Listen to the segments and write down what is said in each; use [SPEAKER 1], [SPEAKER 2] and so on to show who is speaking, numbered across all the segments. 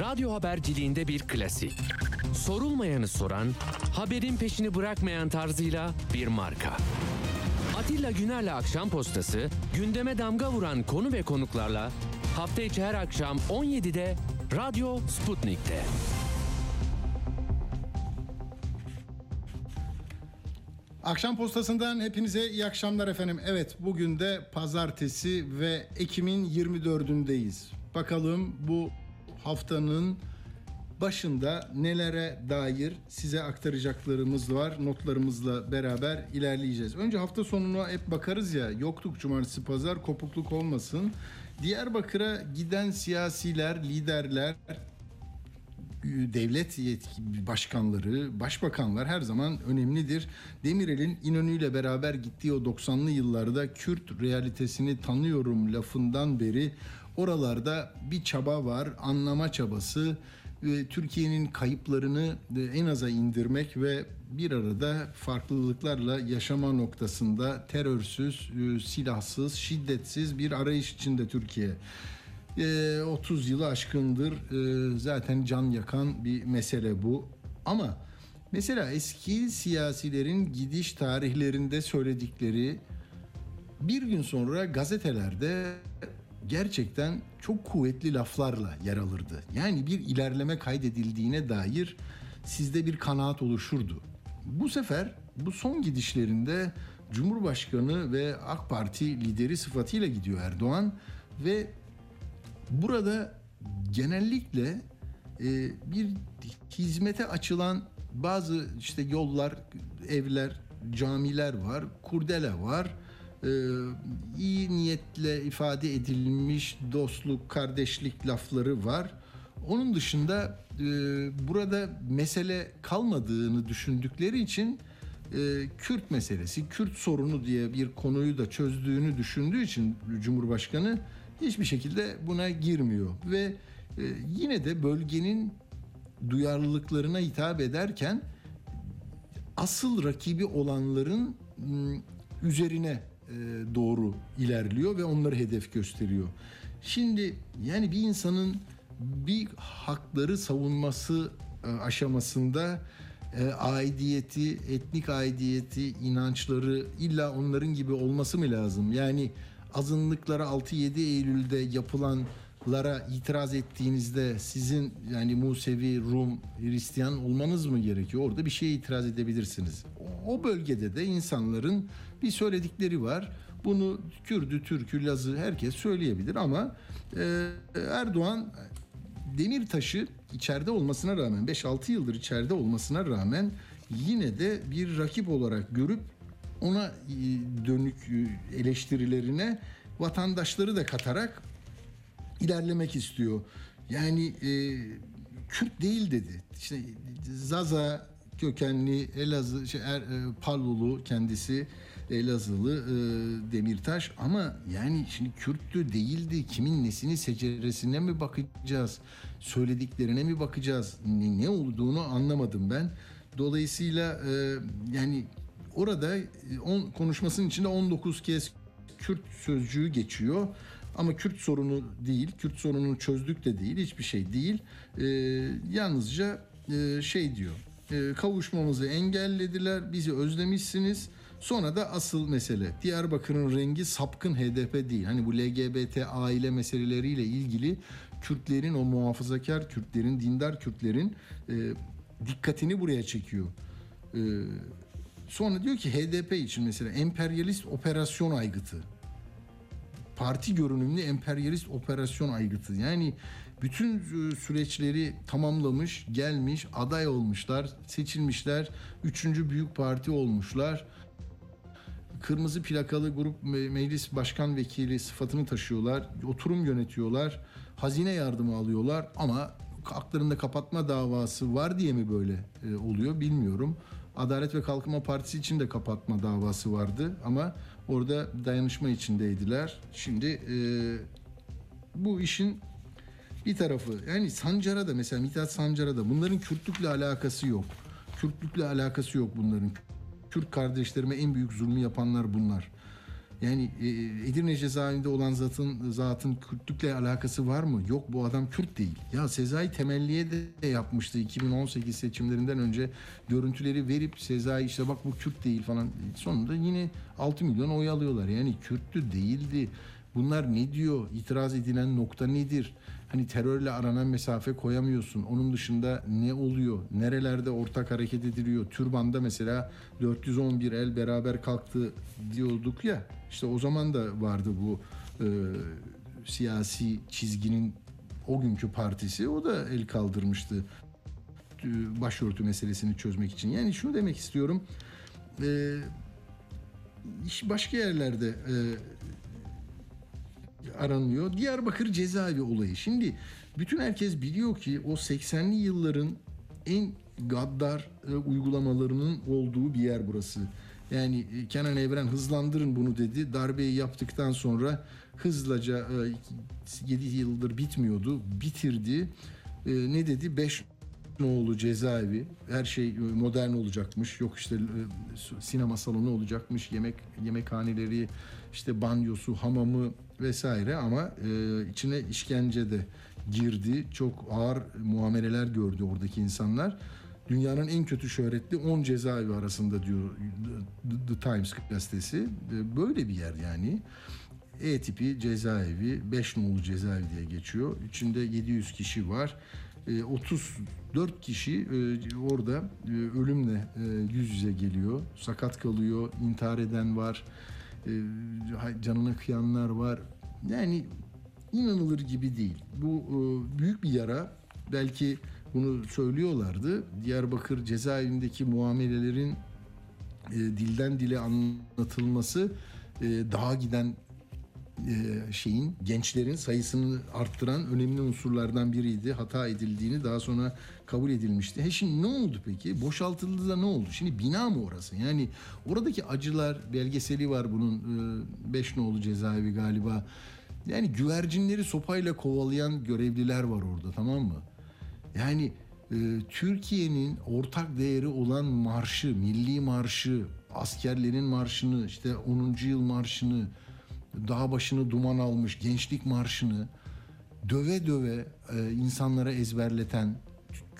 [SPEAKER 1] Radyo haberciliğinde bir klasik. Sorulmayanı soran, haberin peşini bırakmayan tarzıyla bir marka. Atilla Güner'le Akşam Postası, gündeme damga vuran konu ve konuklarla hafta içi her akşam 17'de Radyo Sputnik'te.
[SPEAKER 2] Akşam postasından hepinize iyi akşamlar efendim. Evet bugün de pazartesi ve Ekim'in 24'ündeyiz. Bakalım bu haftanın başında nelere dair size aktaracaklarımız var. Notlarımızla beraber ilerleyeceğiz. Önce hafta sonuna hep bakarız ya. Yoktuk cumartesi pazar kopukluk olmasın. Diyarbakır'a giden siyasiler, liderler, devlet yetki başkanları, başbakanlar her zaman önemlidir. Demirel'in İnönü ile beraber gittiği o 90'lı yıllarda Kürt realitesini tanıyorum lafından beri oralarda bir çaba var, anlama çabası Türkiye'nin kayıplarını en aza indirmek ve bir arada farklılıklarla yaşama noktasında terörsüz, silahsız, şiddetsiz bir arayış içinde Türkiye. 30 yılı aşkındır zaten can yakan bir mesele bu. Ama mesela eski siyasilerin gidiş tarihlerinde söyledikleri bir gün sonra gazetelerde gerçekten çok kuvvetli laflarla yer alırdı. Yani bir ilerleme kaydedildiğine dair sizde bir kanaat oluşurdu. Bu sefer bu son gidişlerinde Cumhurbaşkanı ve AK Parti lideri sıfatıyla gidiyor Erdoğan ve burada genellikle e, bir hizmete açılan bazı işte yollar, evler, camiler var, kurdele var. E, iyi niyetle ifade edilmiş dostluk, kardeşlik lafları var. Onun dışında e, burada mesele kalmadığını düşündükleri için e, Kürt meselesi, Kürt sorunu diye bir konuyu da çözdüğünü düşündüğü için Cumhurbaşkanı hiçbir şekilde buna girmiyor ve e, yine de bölgenin duyarlılıklarına hitap ederken asıl rakibi olanların üzerine e, doğru ilerliyor ve onları hedef gösteriyor. Şimdi yani bir insanın bir hakları savunması e, aşamasında aidiyeti, etnik aidiyeti, inançları illa onların gibi olması mı lazım? Yani azınlıklara 6-7 Eylül'de yapılanlara itiraz ettiğinizde sizin yani Musevi, Rum, Hristiyan olmanız mı gerekiyor? Orada bir şeye itiraz edebilirsiniz. O bölgede de insanların bir söyledikleri var. Bunu Kürdü, Türkü, Lazı herkes söyleyebilir ama e, Erdoğan Demirtaş'ı içeride olmasına rağmen 5-6 yıldır içeride olmasına rağmen yine de bir rakip olarak görüp ona e, dönük e, eleştirilerine vatandaşları da katarak ilerlemek istiyor. Yani e, Kürt değil dedi. İşte Zaza kökenli Elazığ, şey, er, e, Pallulu kendisi Elazığlı e, Demirtaş ama yani şimdi Kürttü değildi. Kimin nesini seceresine mi bakacağız? Söylediklerine mi bakacağız? Ne, ne olduğunu anlamadım ben. Dolayısıyla e, yani orada e, on, konuşmasının içinde 19 kez Kürt sözcüğü geçiyor. Ama Kürt sorunu değil, Kürt sorununu çözdük de değil, hiçbir şey değil. E, yalnızca e, şey diyor, e, kavuşmamızı engellediler, bizi özlemişsiniz. Sonra da asıl mesele Diyarbakır'ın rengi sapkın HDP değil. Hani bu LGBT aile meseleleriyle ilgili Kürtlerin o muhafazakar Kürtlerin, dindar Kürtlerin e, dikkatini buraya çekiyor. E, Sonra diyor ki HDP için mesela emperyalist operasyon aygıtı. Parti görünümlü emperyalist operasyon aygıtı. Yani bütün e, süreçleri tamamlamış, gelmiş, aday olmuşlar, seçilmişler, üçüncü büyük parti olmuşlar. Kırmızı plakalı grup meclis başkan vekili sıfatını taşıyorlar, oturum yönetiyorlar, hazine yardımı alıyorlar ama haklarında kapatma davası var diye mi böyle e, oluyor bilmiyorum. Adalet ve Kalkınma Partisi için de kapatma davası vardı ama orada dayanışma içindeydiler. Şimdi e, bu işin bir tarafı yani Sancar'a da mesela Mithat Sancar'a da bunların Kürtlükle alakası yok. Kürtlükle alakası yok bunların. Kürt kardeşlerime en büyük zulmü yapanlar bunlar. Yani e, Edirne cezaevinde olan zatın zatın Kürtlükle alakası var mı? Yok bu adam Kürt değil. Ya Sezai Temelli'ye de yapmıştı 2018 seçimlerinden önce görüntüleri verip Sezai işte bak bu Kürt değil falan. Sonunda yine 6 milyon oy alıyorlar. Yani Kürtlü değildi. Bunlar ne diyor? İtiraz edilen nokta nedir? Hani terörle aranan mesafe koyamıyorsun. Onun dışında ne oluyor? Nerelerde ortak hareket ediliyor? Türban'da mesela 411 el beraber kalktı diyorduk ya. İşte o zaman da vardı bu e, siyasi çizginin o günkü partisi. O da el kaldırmıştı e, başörtü meselesini çözmek için. Yani şunu demek istiyorum. E, başka yerlerde e, aranıyor. Diyarbakır cezaevi olayı. Şimdi bütün herkes biliyor ki o 80'li yılların en gaddar e, uygulamalarının olduğu bir yer burası. Yani e, Kenan Evren hızlandırın bunu dedi. Darbeyi yaptıktan sonra hızlıca e, 7 yıldır bitmiyordu. Bitirdi. E, ne dedi? 5 Noğlu cezaevi. Her şey e, modern olacakmış. Yok işte e, sinema salonu olacakmış. Yemek yemekhaneleri, işte banyosu, hamamı vesaire ama e, içine işkence de girdi. Çok ağır muameleler gördü oradaki insanlar. Dünyanın en kötü şöhretli 10 cezaevi arasında diyor The, Times gazetesi. E, Böyle bir yer yani. E tipi cezaevi, 5 nolu cezaevi diye geçiyor. İçinde 700 kişi var. E, 34 kişi e, orada e, ölümle e, yüz yüze geliyor. Sakat kalıyor, intihar eden var. E, canına kıyanlar var. Yani inanılır gibi değil. Bu e, büyük bir yara. Belki bunu söylüyorlardı. Diyarbakır cezaevindeki muamelelerin e, dilden dile anlatılması e, daha giden şeyin gençlerin sayısını arttıran önemli unsurlardan biriydi. Hata edildiğini daha sonra kabul edilmişti. He şimdi ne oldu peki? Boşaltıldı da ne oldu? Şimdi bina mı orası? Yani oradaki acılar belgeseli var bunun. E, beş nolu cezaevi galiba. Yani güvercinleri sopayla kovalayan görevliler var orada tamam mı? Yani e, Türkiye'nin ortak değeri olan marşı, milli marşı, askerlerin marşını, işte 10. yıl marşını, dağ başını duman almış gençlik marşını döve döve e, insanlara ezberleten,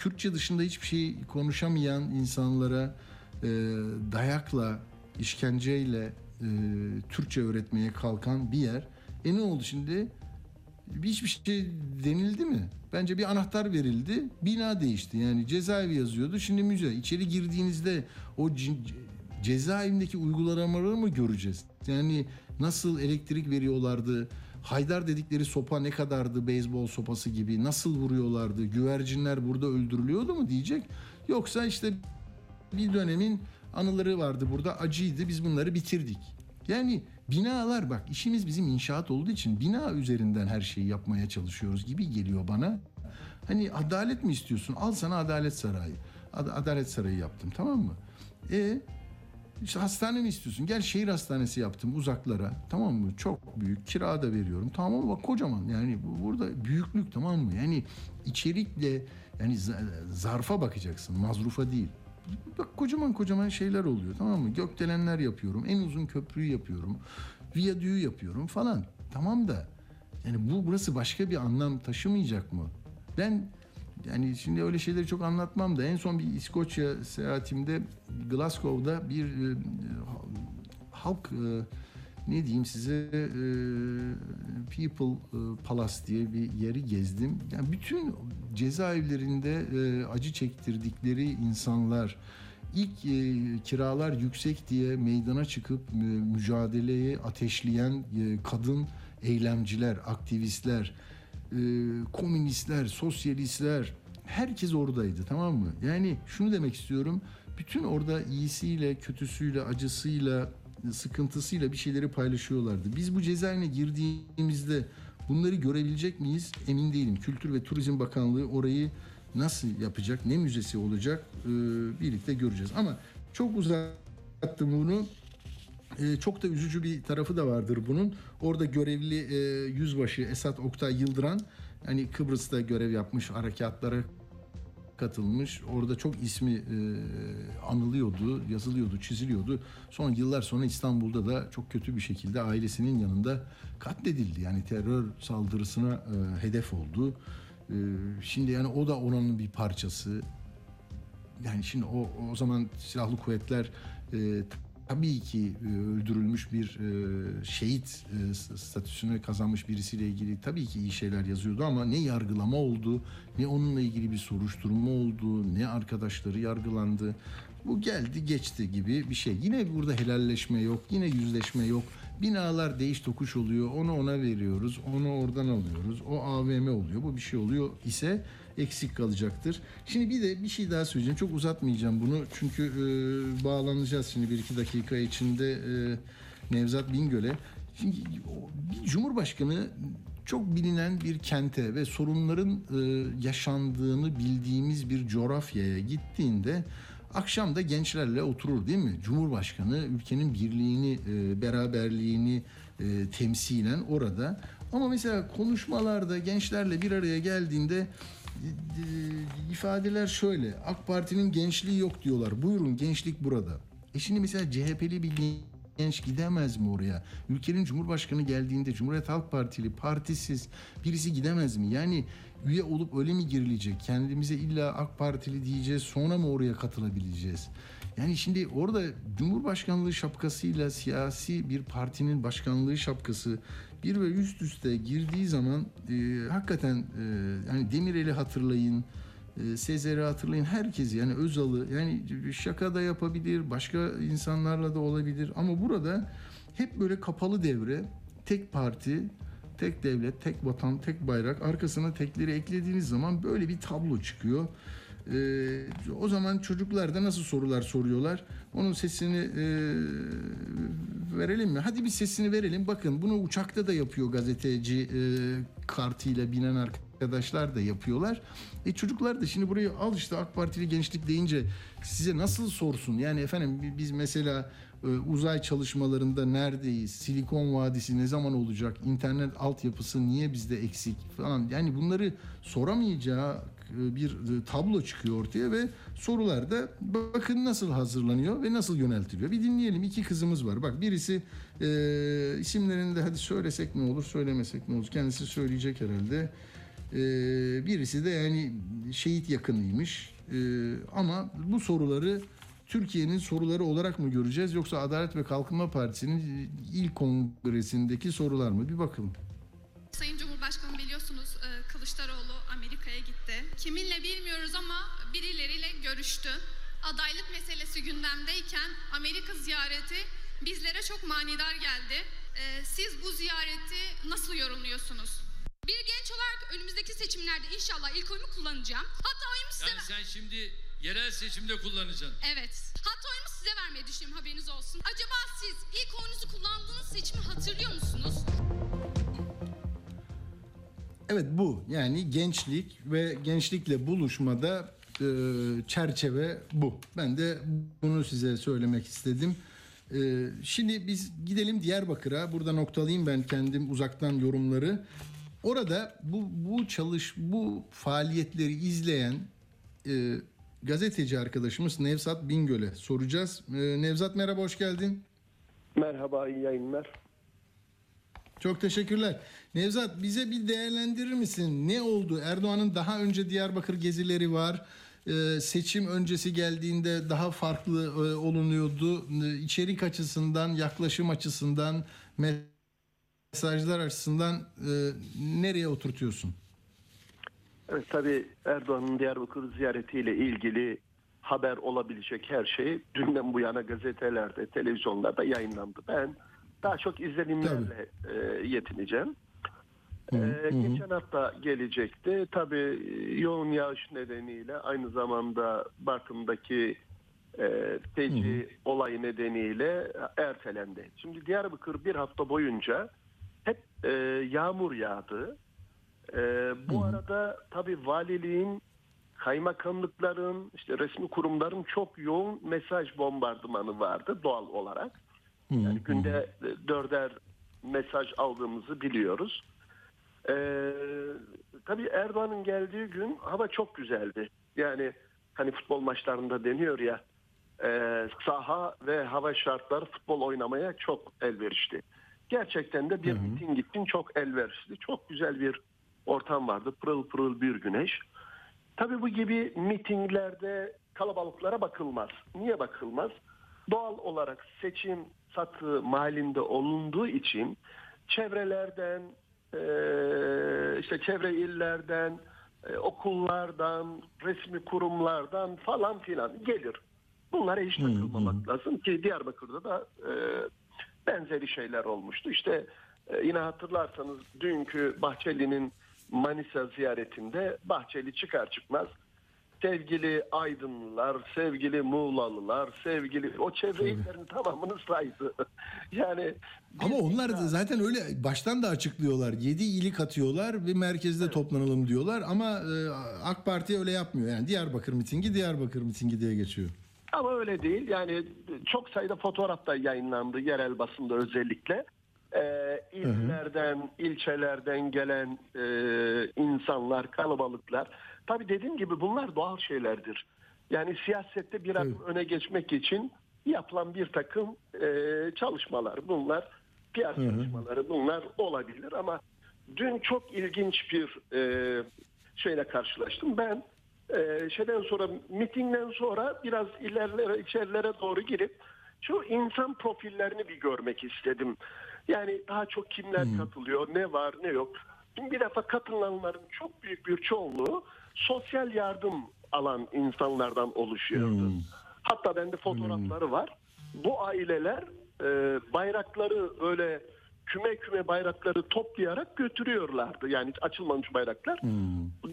[SPEAKER 2] Kürtçe dışında hiçbir şey konuşamayan insanlara e, dayakla, işkenceyle e, Türkçe öğretmeye kalkan bir yer. E ne oldu şimdi? Hiçbir şey denildi mi? Bence bir anahtar verildi. Bina değişti. Yani cezaevi yazıyordu. Şimdi müze. İçeri girdiğinizde o ce- cezaevindeki uygulamaları mı göreceğiz? Yani nasıl elektrik veriyorlardı? Haydar dedikleri sopa ne kadardı beyzbol sopası gibi? Nasıl vuruyorlardı? Güvercinler burada öldürülüyordu mu diyecek? Yoksa işte bir dönemin anıları vardı burada acıydı biz bunları bitirdik. Yani binalar bak işimiz bizim inşaat olduğu için bina üzerinden her şeyi yapmaya çalışıyoruz gibi geliyor bana. Hani adalet mi istiyorsun? Al sana adalet sarayı. Ad- adalet sarayı yaptım tamam mı? E işte hastane mi istiyorsun? Gel şehir hastanesi yaptım uzaklara. Tamam mı? Çok büyük. Kira da veriyorum. Tamam ama bak kocaman. Yani bu burada büyüklük tamam mı? Yani içerikle yani za- zarfa bakacaksın. Mazrufa değil. Bak kocaman kocaman şeyler oluyor tamam mı? Gökdelenler yapıyorum. En uzun köprüyü yapıyorum. Viyadüğü yapıyorum falan. Tamam da yani bu burası başka bir anlam taşımayacak mı? Ben yani şimdi öyle şeyleri çok anlatmam da en son bir İskoçya seyahatimde Glasgow'da bir e, halk e, ne diyeyim size e, People Palace diye bir yeri gezdim. Yani bütün cezaevlerinde e, acı çektirdikleri insanlar ilk kiralar yüksek diye meydana çıkıp e, mücadeleye ateşleyen kadın eylemciler, aktivistler, e, komünistler, sosyalistler herkes oradaydı tamam mı? Yani şunu demek istiyorum. Bütün orada iyisiyle, kötüsüyle, acısıyla, sıkıntısıyla bir şeyleri paylaşıyorlardı. Biz bu cezaevine girdiğimizde bunları görebilecek miyiz? Emin değilim. Kültür ve Turizm Bakanlığı orayı nasıl yapacak, ne müzesi olacak e, birlikte göreceğiz. Ama çok uzattım bunu. E, çok da üzücü bir tarafı da vardır bunun. Orada görevli e, yüzbaşı Esat Oktay Yıldıran hani Kıbrıs'ta görev yapmış harekatlara katılmış. Orada çok ismi e, anılıyordu, yazılıyordu, çiziliyordu. Sonra yıllar sonra İstanbul'da da çok kötü bir şekilde ailesinin yanında katledildi. Yani terör saldırısına e, hedef oldu. E, şimdi yani o da oranın bir parçası. Yani şimdi o o zaman silahlı kuvvetler e, tabii ki e, öldürülmüş bir e, şehit e, statüsünü kazanmış birisiyle ilgili tabii ki iyi şeyler yazıyordu ama ne yargılama oldu, ne onunla ilgili bir soruşturma oldu, ne arkadaşları yargılandı. Bu geldi geçti gibi bir şey. Yine burada helalleşme yok, yine yüzleşme yok. Binalar değiş tokuş oluyor. Onu ona veriyoruz. Onu oradan alıyoruz. O AVM oluyor. Bu bir şey oluyor ise eksik kalacaktır. Şimdi bir de bir şey daha söyleyeceğim. Çok uzatmayacağım bunu. Çünkü e, bağlanacağız şimdi bir iki dakika içinde e, Nevzat Bingöl'e. Şimdi bir Cumhurbaşkanı çok bilinen bir kente ve sorunların e, yaşandığını bildiğimiz bir coğrafyaya gittiğinde akşam da gençlerle oturur değil mi? Cumhurbaşkanı ülkenin birliğini, e, beraberliğini e, temsilen orada. Ama mesela konuşmalarda gençlerle bir araya geldiğinde ifadeler şöyle. AK Parti'nin gençliği yok diyorlar. Buyurun gençlik burada. E şimdi mesela CHP'li bir genç gidemez mi oraya? Ülkenin Cumhurbaşkanı geldiğinde Cumhuriyet Halk Partili, partisiz birisi gidemez mi? Yani üye olup öyle mi girilecek? Kendimize illa AK Partili diyeceğiz sonra mı oraya katılabileceğiz? Yani şimdi orada Cumhurbaşkanlığı şapkasıyla siyasi bir partinin başkanlığı şapkası bir ve üst üste girdiği zaman e, hakikaten e, yani Demirel'i hatırlayın, e, Sezer'i hatırlayın herkesi yani Özal'ı yani şaka da yapabilir başka insanlarla da olabilir ama burada hep böyle kapalı devre tek parti tek devlet tek vatan tek bayrak arkasına tekleri eklediğiniz zaman böyle bir tablo çıkıyor. Ee, o zaman çocuklar da nasıl sorular soruyorlar? Onun sesini e, verelim mi? Hadi bir sesini verelim. Bakın bunu uçakta da yapıyor gazeteci e, kartıyla binen arkadaşlar da yapıyorlar. E çocuklar da şimdi burayı al işte AK Partili gençlik deyince size nasıl sorsun? Yani efendim biz mesela e, uzay çalışmalarında neredeyiz? Silikon Vadisi ne zaman olacak? İnternet altyapısı niye bizde eksik falan. Yani bunları soramayacağı e, bir e, tablo çıkıyor ortaya ve sorularda bakın nasıl hazırlanıyor ve nasıl yöneltiliyor. Bir dinleyelim. İki kızımız var. Bak birisi e, isimlerini de hadi söylesek ne olur, söylemesek ne olur. Kendisi söyleyecek herhalde. E, birisi de yani şehit yakınıymış. E, ama bu soruları Türkiye'nin soruları olarak mı göreceğiz yoksa Adalet ve Kalkınma Partisi'nin ilk kongresindeki sorular mı? Bir bakalım.
[SPEAKER 3] Sayın Cumhurbaşkanı biliyorsunuz e, Kılıçdaroğlu Amerika'ya gitti. Kiminle bilmiyoruz ama birileriyle görüştü. Adaylık meselesi gündemdeyken Amerika ziyareti bizlere çok manidar geldi. E, Siz bu ziyareti nasıl yorumluyorsunuz?
[SPEAKER 4] Bir genç olarak önümüzdeki seçimlerde inşallah ilk oyumu kullanacağım. Hatta oyumu size...
[SPEAKER 5] Yani sen şimdi yerel seçimde kullanacaksın.
[SPEAKER 4] Evet. Hatta oyumu size vermeyi düşünüyorum haberiniz olsun. Acaba siz ilk oyunuzu kullandığınız seçimi hatırlıyor musunuz?
[SPEAKER 2] Evet bu yani gençlik ve gençlikle buluşmada e, çerçeve bu. Ben de bunu size söylemek istedim. E, şimdi biz gidelim Diyarbakır'a. Burada noktalayayım ben kendim uzaktan yorumları. Orada bu bu çalış bu faaliyetleri izleyen e, gazeteci arkadaşımız Nevzat Bingöl'e soracağız. E, Nevzat merhaba hoş geldin.
[SPEAKER 6] Merhaba, iyi yayınlar.
[SPEAKER 2] Çok teşekkürler. Nevzat bize bir değerlendirir misin? Ne oldu? Erdoğan'ın daha önce Diyarbakır gezileri var. Ee, seçim öncesi geldiğinde daha farklı e, olunuyordu. Ee, içerik açısından, yaklaşım açısından, mesajlar açısından e, nereye oturtuyorsun?
[SPEAKER 6] Evet, tabii Erdoğan'ın Diyarbakır ziyaretiyle ilgili haber olabilecek her şey dünden bu yana gazetelerde, televizyonlarda yayınlandı. Ben daha çok izlenimlerle e, yetineceğim.
[SPEAKER 2] Hı,
[SPEAKER 6] Ee,
[SPEAKER 2] hı hı.
[SPEAKER 6] geçen hafta gelecekti. Tabii yoğun yağış nedeniyle aynı zamanda Bartın'daki e, feci olayı nedeniyle ertelendi. Şimdi Diyarbakır bir hafta boyunca hep e, yağmur yağdı. E, bu arada tabii valiliğin, kaymakamlıkların, işte resmi kurumların çok yoğun mesaj bombardımanı vardı doğal olarak. Yani günde e, dörder mesaj aldığımızı biliyoruz. Ee, tabii Erdoğan'ın geldiği gün hava çok güzeldi. Yani hani futbol maçlarında deniyor ya e, saha ve hava şartları futbol oynamaya çok elverişli. Gerçekten de bir miting için çok elverişli. Çok güzel bir ortam vardı. Pırıl pırıl bir güneş. Tabii bu gibi mitinglerde kalabalıklara bakılmaz. Niye bakılmaz? Doğal olarak seçim satı halinde olunduğu için çevrelerden, eee, işte çevre illerden, e, okullardan, resmi kurumlardan falan filan gelir. Bunlara hiç takılmamak lazım ki Diyarbakır'da da e, benzeri şeyler olmuştu. İşte e, yine hatırlarsanız dünkü Bahçeli'nin Manisa ziyaretinde Bahçeli çıkar çıkmaz sevgili Aydınlılar, sevgili Muğlalılar, sevgili o çevre illerin tamamını saydı. yani
[SPEAKER 2] Ama onlar da zaten öyle baştan da açıklıyorlar. 7 ili katıyorlar ve merkezde toplanalım diyorlar ama e, AK Parti öyle yapmıyor. Yani Diyarbakır mitingi Diyarbakır mitingi diye geçiyor.
[SPEAKER 6] Ama öyle değil. Yani çok sayıda fotoğraf da yayınlandı yerel basında özellikle. Ee, illerden, ilçelerden gelen e, insanlar, kalabalıklar. Tabii dediğim gibi bunlar doğal şeylerdir. Yani siyasette bir adım öne geçmek için yapılan bir takım e, çalışmalar. Bunlar PR çalışmaları bunlar olabilir ama dün çok ilginç bir e, şeyle karşılaştım. Ben e, şeyden sonra mitingden sonra biraz ilerlere içerilere doğru girip şu insan profillerini bir görmek istedim. Yani daha çok kimler katılıyor, ne var, ne yok. Şimdi bir defa katılanların çok büyük bir çoğunluğu sosyal yardım alan insanlardan oluşuyordu. Hatta bende fotoğrafları var. Bu aileler e, bayrakları öyle küme küme bayrakları toplayarak götürüyorlardı. Yani açılmamış bayraklar.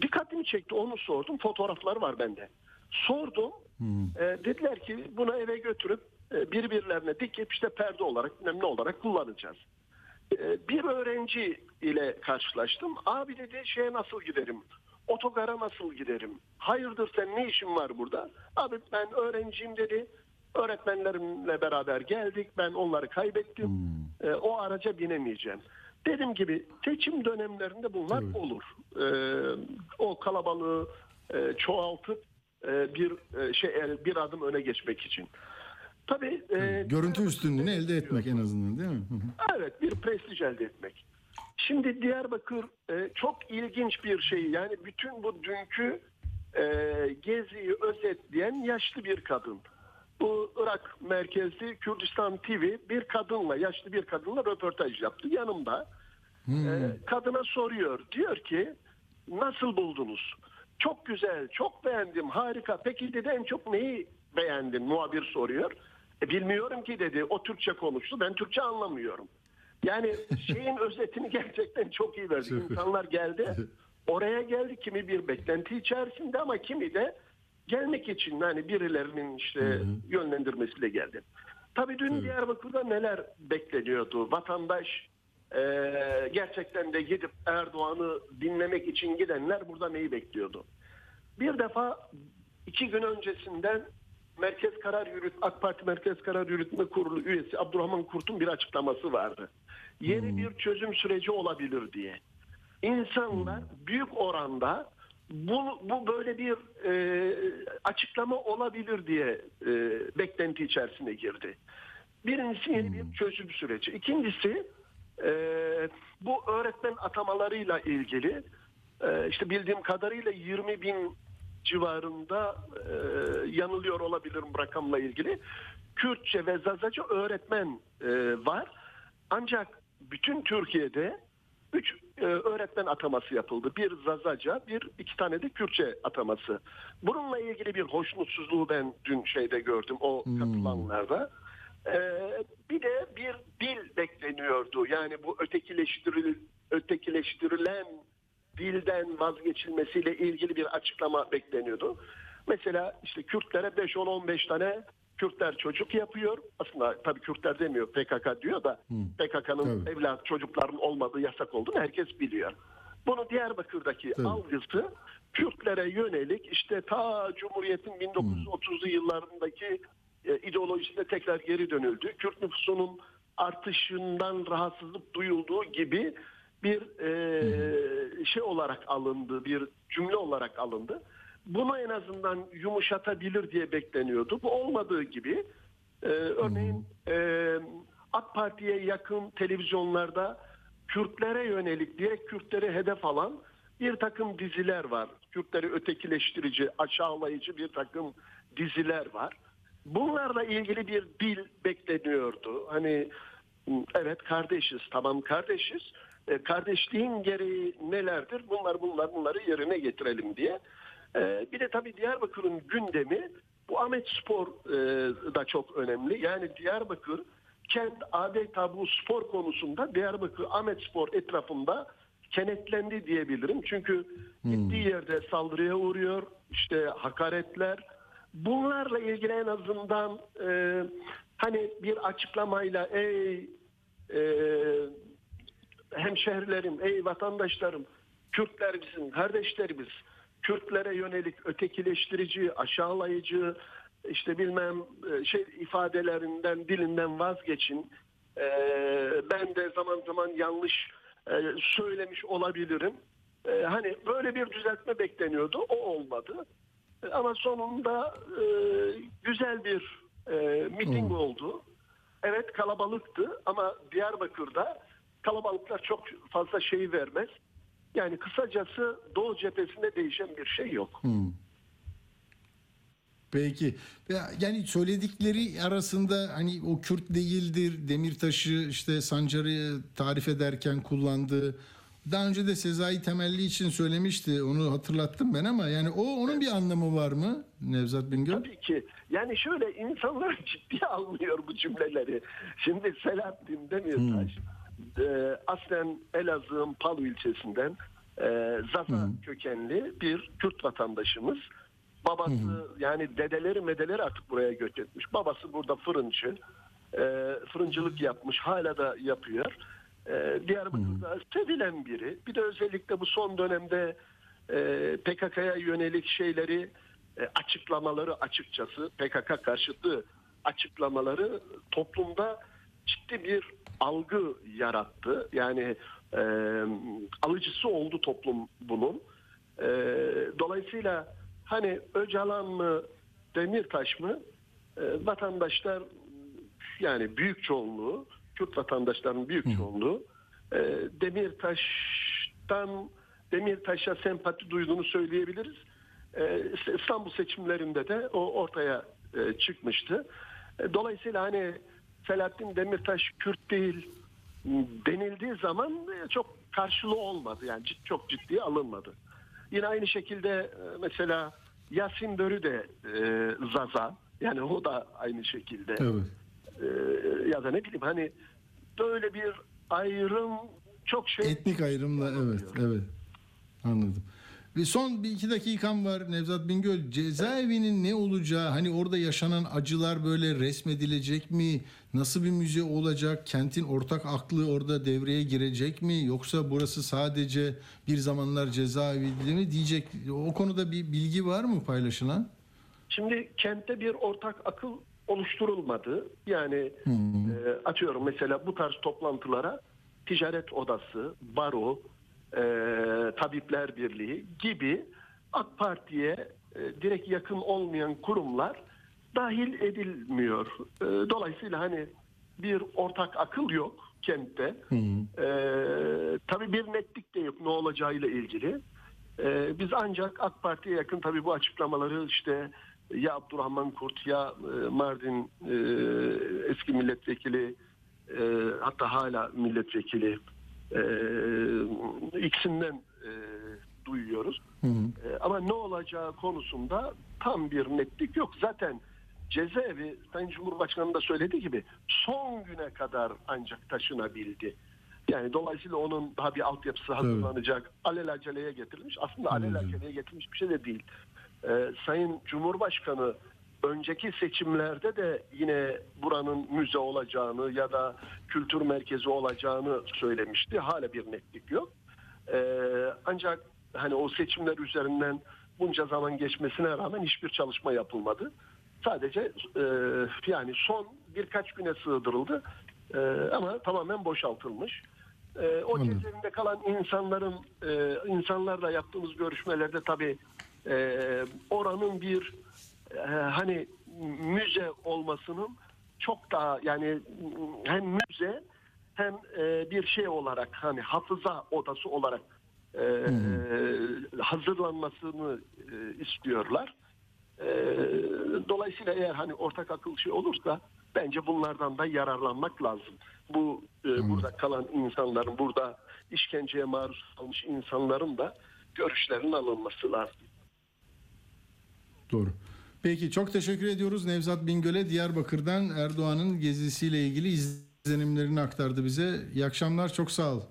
[SPEAKER 6] Dikkatimi çekti onu sordum. Fotoğrafları var bende. Sordum. E, dediler ki bunu eve götürüp e, birbirlerine dikip işte perde olarak ne olarak kullanacağız. E, bir öğrenci ile karşılaştım. Abi dedi şeye nasıl giderim? Otogara nasıl giderim? Hayırdır sen ne işin var burada? Abi ben öğrenciyim dedi. Öğretmenlerimle beraber geldik. Ben onları kaybettim. E, o araca binemeyeceğim. Dediğim gibi seçim dönemlerinde bunlar olur. E, o kalabalığı e, çoğaltıp e, bir e, şey bir adım öne geçmek için. Tabii e,
[SPEAKER 2] Görüntü üstünlüğünü elde etmek en azından değil mi?
[SPEAKER 6] Evet bir prestij elde etmek. Şimdi Diyarbakır e, çok ilginç bir şey. Yani bütün bu dünkü e, geziyi özetleyen yaşlı bir kadın. Bu Irak merkezli Kürdistan TV bir kadınla, yaşlı bir kadınla röportaj yaptı yanımda. E, kadına soruyor. Diyor ki nasıl buldunuz? Çok güzel, çok beğendim, harika. Peki dedi en çok neyi beğendin? Muhabir soruyor. E, bilmiyorum ki dedi. O Türkçe konuştu. Ben Türkçe anlamıyorum. Yani şeyin özetini gerçekten çok iyi verdi. İnsanlar geldi. Oraya geldi kimi bir beklenti içerisinde ama kimi de gelmek için yani birilerinin işte yönlendirmesiyle geldi. Tabii dün Diyarbakır'da neler bekleniyordu? Vatandaş e, gerçekten de gidip Erdoğan'ı dinlemek için gidenler burada neyi bekliyordu? Bir defa iki gün öncesinden Merkez Karar Yürüt AK Parti Merkez Karar Yürütme Kurulu üyesi Abdurrahman Kurt'un bir açıklaması vardı. Yeni bir çözüm süreci olabilir diye. İnsanlar büyük oranda bu, bu böyle bir e, açıklama olabilir diye e, beklenti içerisine girdi. Birincisi yeni bir çözüm süreci. İkincisi e, bu öğretmen atamalarıyla ilgili e, işte bildiğim kadarıyla 20 bin civarında e, yanılıyor olabilirim rakamla ilgili. Kürtçe ve Zazaca öğretmen e, var. Ancak bütün Türkiye'de 3 öğretmen ataması yapıldı. Bir Zazaca, bir iki tane de Kürtçe ataması. Bununla ilgili bir hoşnutsuzluğu ben dün şeyde gördüm o katılanlarda. Ee, bir de bir dil bekleniyordu. Yani bu ötekileştiril, ötekileştirilen dilden vazgeçilmesiyle ilgili bir açıklama bekleniyordu. Mesela işte Kürtlere 5-10-15 tane Kürtler çocuk yapıyor. Aslında tabii Kürtler demiyor PKK diyor da PKK'nın
[SPEAKER 2] Tabii.
[SPEAKER 6] evlat çocukların olmadığı yasak olduğunu herkes biliyor. Bunu Diyarbakır'daki
[SPEAKER 2] Tabii.
[SPEAKER 6] algısı Kürtlere yönelik işte ta Cumhuriyet'in 1930'lu yıllarındaki e, ideolojisine tekrar geri dönüldü. Kürt nüfusunun artışından rahatsızlık duyulduğu gibi bir e, şey olarak alındı, bir cümle olarak alındı. Bunu en azından yumuşatabilir diye bekleniyordu. Bu olmadığı gibi e, örneğin e, AK Parti'ye yakın televizyonlarda Kürtlere yönelik direkt Kürtleri hedef alan bir takım diziler var. Kürtleri ötekileştirici, aşağılayıcı bir takım diziler var. Bunlarla ilgili bir dil bekleniyordu. Hani evet kardeşiz, tamam kardeşiz. E, kardeşliğin gereği nelerdir? Bunlar bunlar bunları yerine getirelim diye. E, bir de tabii Diyarbakır'ın gündemi bu Ahmet Spor e, da çok önemli. Yani Diyarbakır kent adeta bu spor konusunda Diyarbakır Ahmet Spor etrafında kenetlendi diyebilirim. Çünkü gittiği yerde saldırıya uğruyor, işte hakaretler. Bunlarla ilgili en azından e, hani bir açıklamayla ey e, hemşehrilerim, ey vatandaşlarım, Kürtler bizim kardeşlerimiz. Kürtlere yönelik ötekileştirici, aşağılayıcı, işte bilmem e, şey ifadelerinden, dilinden vazgeçin. E, ben de zaman zaman yanlış e, söylemiş olabilirim. Hani böyle bir düzeltme bekleniyordu. O olmadı. Ama sonunda güzel bir miting oldu. Evet kalabalıktı ama Diyarbakır'da kalabalıklar çok fazla şey vermez. Yani kısacası Doğu cephesinde değişen bir şey yok.
[SPEAKER 2] Peki. Ya, Yani söyledikleri arasında hani o Kürt değildir, Demirtaş'ı işte Sancar'ı tarif ederken kullandığı daha önce de Sezai Temelli için söylemişti. Onu hatırlattım ben ama yani o onun bir anlamı var mı Nevzat Bingöl?
[SPEAKER 6] Tabii ki. Yani şöyle insanlar ciddiye almıyor bu cümleleri. Şimdi Selahattin Demirtaş e, aslen Elazığ'ın Palu ilçesinden e, Zaza kökenli bir Kürt vatandaşımız. Babası yani dedeleri medeleri artık buraya göç etmiş. Babası burada fırıncı. E, fırıncılık yapmış. Hala da yapıyor. E, Diyarbakır'da sevilen biri. Bir de özellikle bu son dönemde e, PKK'ya yönelik şeyleri e, açıklamaları açıkçası PKK karşıtı açıklamaları toplumda ciddi bir algı yarattı. Yani e, alıcısı oldu toplum bunun. E, dolayısıyla hani Öcalan mı Demirtaş mı e, vatandaşlar yani büyük çoğunluğu Kürt vatandaşların büyük çoğunluğu e, Demirtaş'tan Demirtaş'a sempati duyduğunu söyleyebiliriz. E, İstanbul seçimlerinde de o ortaya e, çıkmıştı. E, Dolayısıyla hani Selahattin Demirtaş Kürt değil denildiği zaman e, çok karşılığı olmadı. Yani çok ciddiye alınmadı. Yine aynı şekilde e, mesela Yasin Börü de e, Zaza. Yani o da aynı şekilde.
[SPEAKER 2] Evet.
[SPEAKER 6] E, ya da ne bileyim hani böyle bir ayrım çok şey
[SPEAKER 2] Etnik ayrımla evet evet anladım. Ve son bir iki dakikam var Nevzat Bingöl. Cezaevinin ne olacağı hani orada yaşanan acılar böyle resmedilecek mi? Nasıl bir müze olacak? Kentin ortak aklı orada devreye girecek mi? Yoksa burası sadece bir zamanlar cezaevi mi diyecek? O konuda bir bilgi var mı paylaşılan?
[SPEAKER 6] Şimdi kentte bir ortak akıl oluşturulmadı. Yani e, atıyorum mesela bu tarz toplantılara ticaret odası, baro, e, tabipler birliği gibi AK Parti'ye e, direkt yakın olmayan kurumlar dahil edilmiyor. E, dolayısıyla hani bir ortak akıl yok kentte. E, tabii bir netlik de yok ne olacağıyla ilgili. Ee, biz ancak AK Parti'ye yakın tabii bu açıklamaları işte ya Abdurrahman Kurt ya e, Mardin e, eski milletvekili e, hatta hala milletvekili e, ikisinden e, duyuyoruz. E, ama ne olacağı konusunda tam bir netlik yok. Zaten cezaevi Sayın Cumhurbaşkanı da söylediği gibi son güne kadar ancak taşınabildi. Yani dolayısıyla onun daha bir altyapısı hazırlanacak. Alelaceleye getirilmiş. Aslında alelaceleye getirilmiş bir şey de değil. Ee, Sayın Cumhurbaşkanı önceki seçimlerde de yine buranın müze olacağını ya da kültür merkezi olacağını söylemişti. Hala bir netlik yok. Ee, ancak hani o seçimler üzerinden bunca zaman geçmesine rağmen hiçbir çalışma yapılmadı. Sadece e, yani son birkaç güne sığdırıldı. E, ama tamamen boşaltılmış. E, o cezaevinde kalan insanların e, insanlarla yaptığımız görüşmelerde tabii e, oranın bir e, hani müze olmasının çok daha yani hem müze hem e, bir şey olarak hani hafıza odası olarak e, hazırlanmasını e, istiyorlar. E, dolayısıyla eğer hani ortak akıl şey olursa bence bunlardan da yararlanmak lazım. Bu e, burada kalan insanların, burada işkenceye maruz kalmış insanların da görüşlerinin alınması lazım.
[SPEAKER 2] Doğru. Peki çok teşekkür ediyoruz Nevzat Bingöl'e Diyarbakır'dan Erdoğan'ın gezisiyle ilgili izlenimlerini aktardı bize. İyi akşamlar çok sağ ol.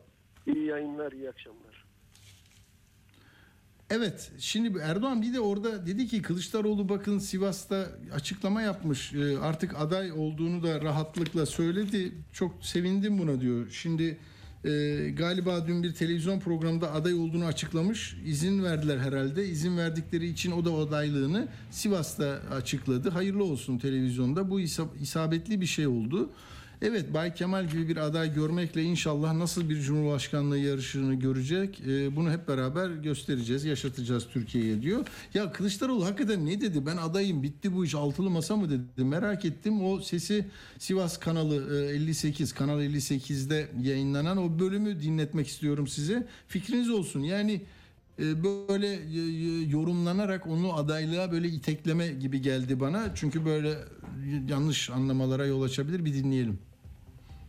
[SPEAKER 6] İyi yayınlar, iyi akşamlar.
[SPEAKER 2] Evet şimdi Erdoğan bir de orada dedi ki Kılıçdaroğlu bakın Sivas'ta açıklama yapmış Ee, artık aday olduğunu da rahatlıkla söyledi çok sevindim buna diyor. Şimdi e, galiba dün bir televizyon programında aday olduğunu açıklamış. İzin verdiler herhalde. İzin verdikleri için o da adaylığını Sivas'ta açıkladı. Hayırlı olsun televizyonda. Bu isa- isabetli bir şey oldu. Evet Bay Kemal gibi bir aday görmekle inşallah nasıl bir cumhurbaşkanlığı yarışını görecek e, bunu hep beraber göstereceğiz, yaşatacağız Türkiye'ye diyor. Ya Kılıçdaroğlu hakikaten ne dedi? Ben adayım, bitti bu iş, altılı masa mı dedi? Merak ettim. O sesi Sivas kanalı e, 58, kanal 58'de yayınlanan o bölümü dinletmek istiyorum size. Fikriniz olsun. Yani böyle e, e, yorumlanarak onu adaylığa böyle itekleme gibi geldi bana. Çünkü böyle yanlış anlamalara yol açabilir. Bir dinleyelim.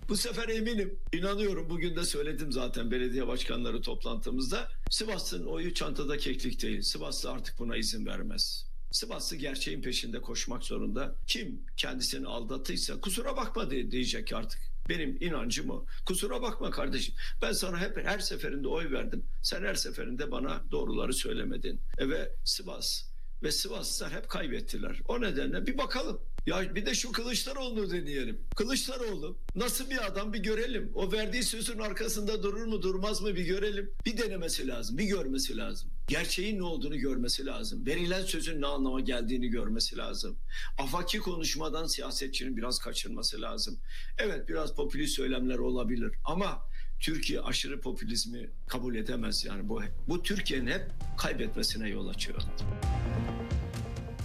[SPEAKER 7] Bu sefer eminim, inanıyorum. Bugün de söyledim zaten belediye başkanları toplantımızda. Sivas'ın oyu çantada keklik değil. Sivaslı artık buna izin vermez. Sivaslı gerçeğin peşinde koşmak zorunda. Kim kendisini aldattıysa kusura bakma de, diyecek artık. Benim inancım o. Kusura bakma kardeşim. Ben sana hep her seferinde oy verdim. Sen her seferinde bana doğruları söylemedin. E ve Sivas ve Sivaslılar hep kaybettiler. O nedenle bir bakalım. Ya bir de şu Kılıçdaroğlu'nu deneyelim. Kılıçdaroğlu nasıl bir adam bir görelim. O verdiği sözün arkasında durur mu durmaz mı bir görelim. Bir denemesi lazım, bir görmesi lazım. Gerçeğin ne olduğunu görmesi lazım. Verilen sözün ne anlama geldiğini görmesi lazım. Afaki konuşmadan siyasetçinin biraz kaçırması lazım. Evet biraz popülist söylemler olabilir ama Türkiye aşırı popülizmi kabul edemez yani bu bu Türkiye'nin hep kaybetmesine yol açıyor.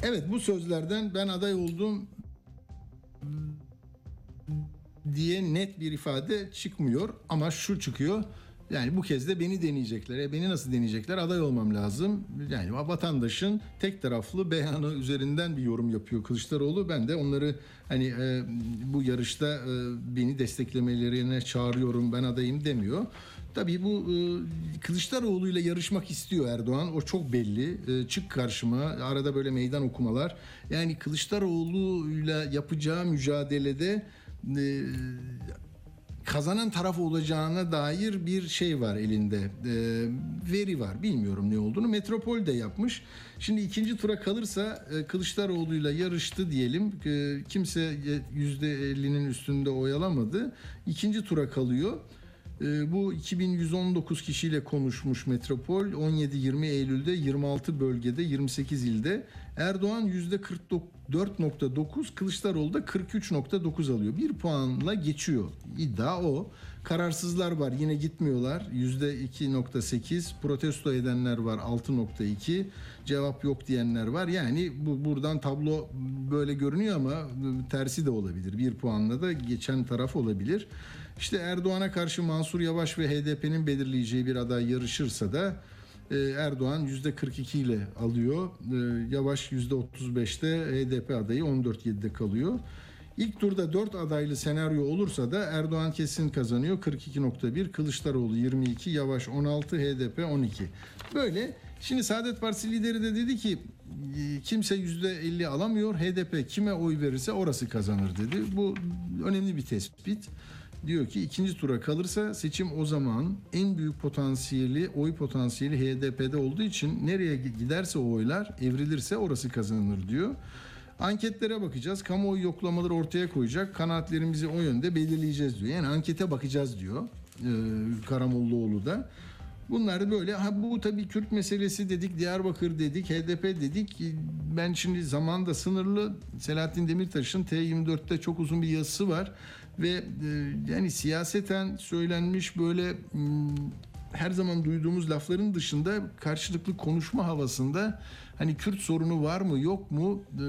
[SPEAKER 2] Evet bu sözlerden ben aday oldum diye net bir ifade çıkmıyor ama şu çıkıyor. Yani bu kez de beni deneyecekler. E beni nasıl deneyecekler? Aday olmam lazım. Yani vatandaşın tek taraflı beyanı üzerinden bir yorum yapıyor Kılıçdaroğlu. Ben de onları hani e, bu yarışta e, beni desteklemelerine çağırıyorum. Ben adayım demiyor. Tabii bu e, Kılıçdaroğlu ile yarışmak istiyor Erdoğan. O çok belli. E, çık karşıma. Arada böyle meydan okumalar. Yani Kılıçdaroğlu ile yapacağı mücadelede e, kazanan taraf olacağına dair bir şey var elinde. E, veri var. Bilmiyorum ne olduğunu. Metropol de yapmış. Şimdi ikinci tura kalırsa e, Kılıçdaroğlu'yla yarıştı diyelim. E, kimse %50'nin üstünde oy alamadı. İkinci tura kalıyor. E, bu 2119 kişiyle konuşmuş Metropol 17-20 Eylül'de 26 bölgede 28 ilde Erdoğan %44.9 Kılıçdaroğlu da 43.9 alıyor. Bir puanla geçiyor. İddia o. Kararsızlar var yine gitmiyorlar. %2.8 protesto edenler var 6.2 cevap yok diyenler var. Yani bu buradan tablo böyle görünüyor ama tersi de olabilir. Bir puanla da geçen taraf olabilir. İşte Erdoğan'a karşı Mansur Yavaş ve HDP'nin belirleyeceği bir aday yarışırsa da Erdoğan %42 ile alıyor. E, Yavaş %35'te HDP adayı 14.7'de kalıyor. İlk turda 4 adaylı senaryo olursa da Erdoğan kesin kazanıyor 42.1, Kılıçdaroğlu 22, Yavaş 16, HDP 12. Böyle şimdi Saadet Partisi lideri de dedi ki e, kimse %50 alamıyor. HDP kime oy verirse orası kazanır dedi. Bu önemli bir tespit diyor ki ikinci tura kalırsa seçim o zaman en büyük potansiyeli oy potansiyeli HDP'de olduğu için nereye giderse o oylar evrilirse orası kazanır diyor. Anketlere bakacağız. Kamuoyu yoklamaları ortaya koyacak. Kanaatlerimizi o yönde belirleyeceğiz diyor. Yani ankete bakacağız diyor. Ee, Karamollaoğlu da. Bunlar böyle. Ha bu tabii Kürt meselesi dedik, Diyarbakır dedik, HDP dedik. Ben şimdi zaman da sınırlı. Selahattin Demirtaş'ın T24'te çok uzun bir yazısı var ve e, yani siyaseten söylenmiş böyle m, her zaman duyduğumuz lafların dışında karşılıklı konuşma havasında hani Kürt sorunu var mı yok mu e,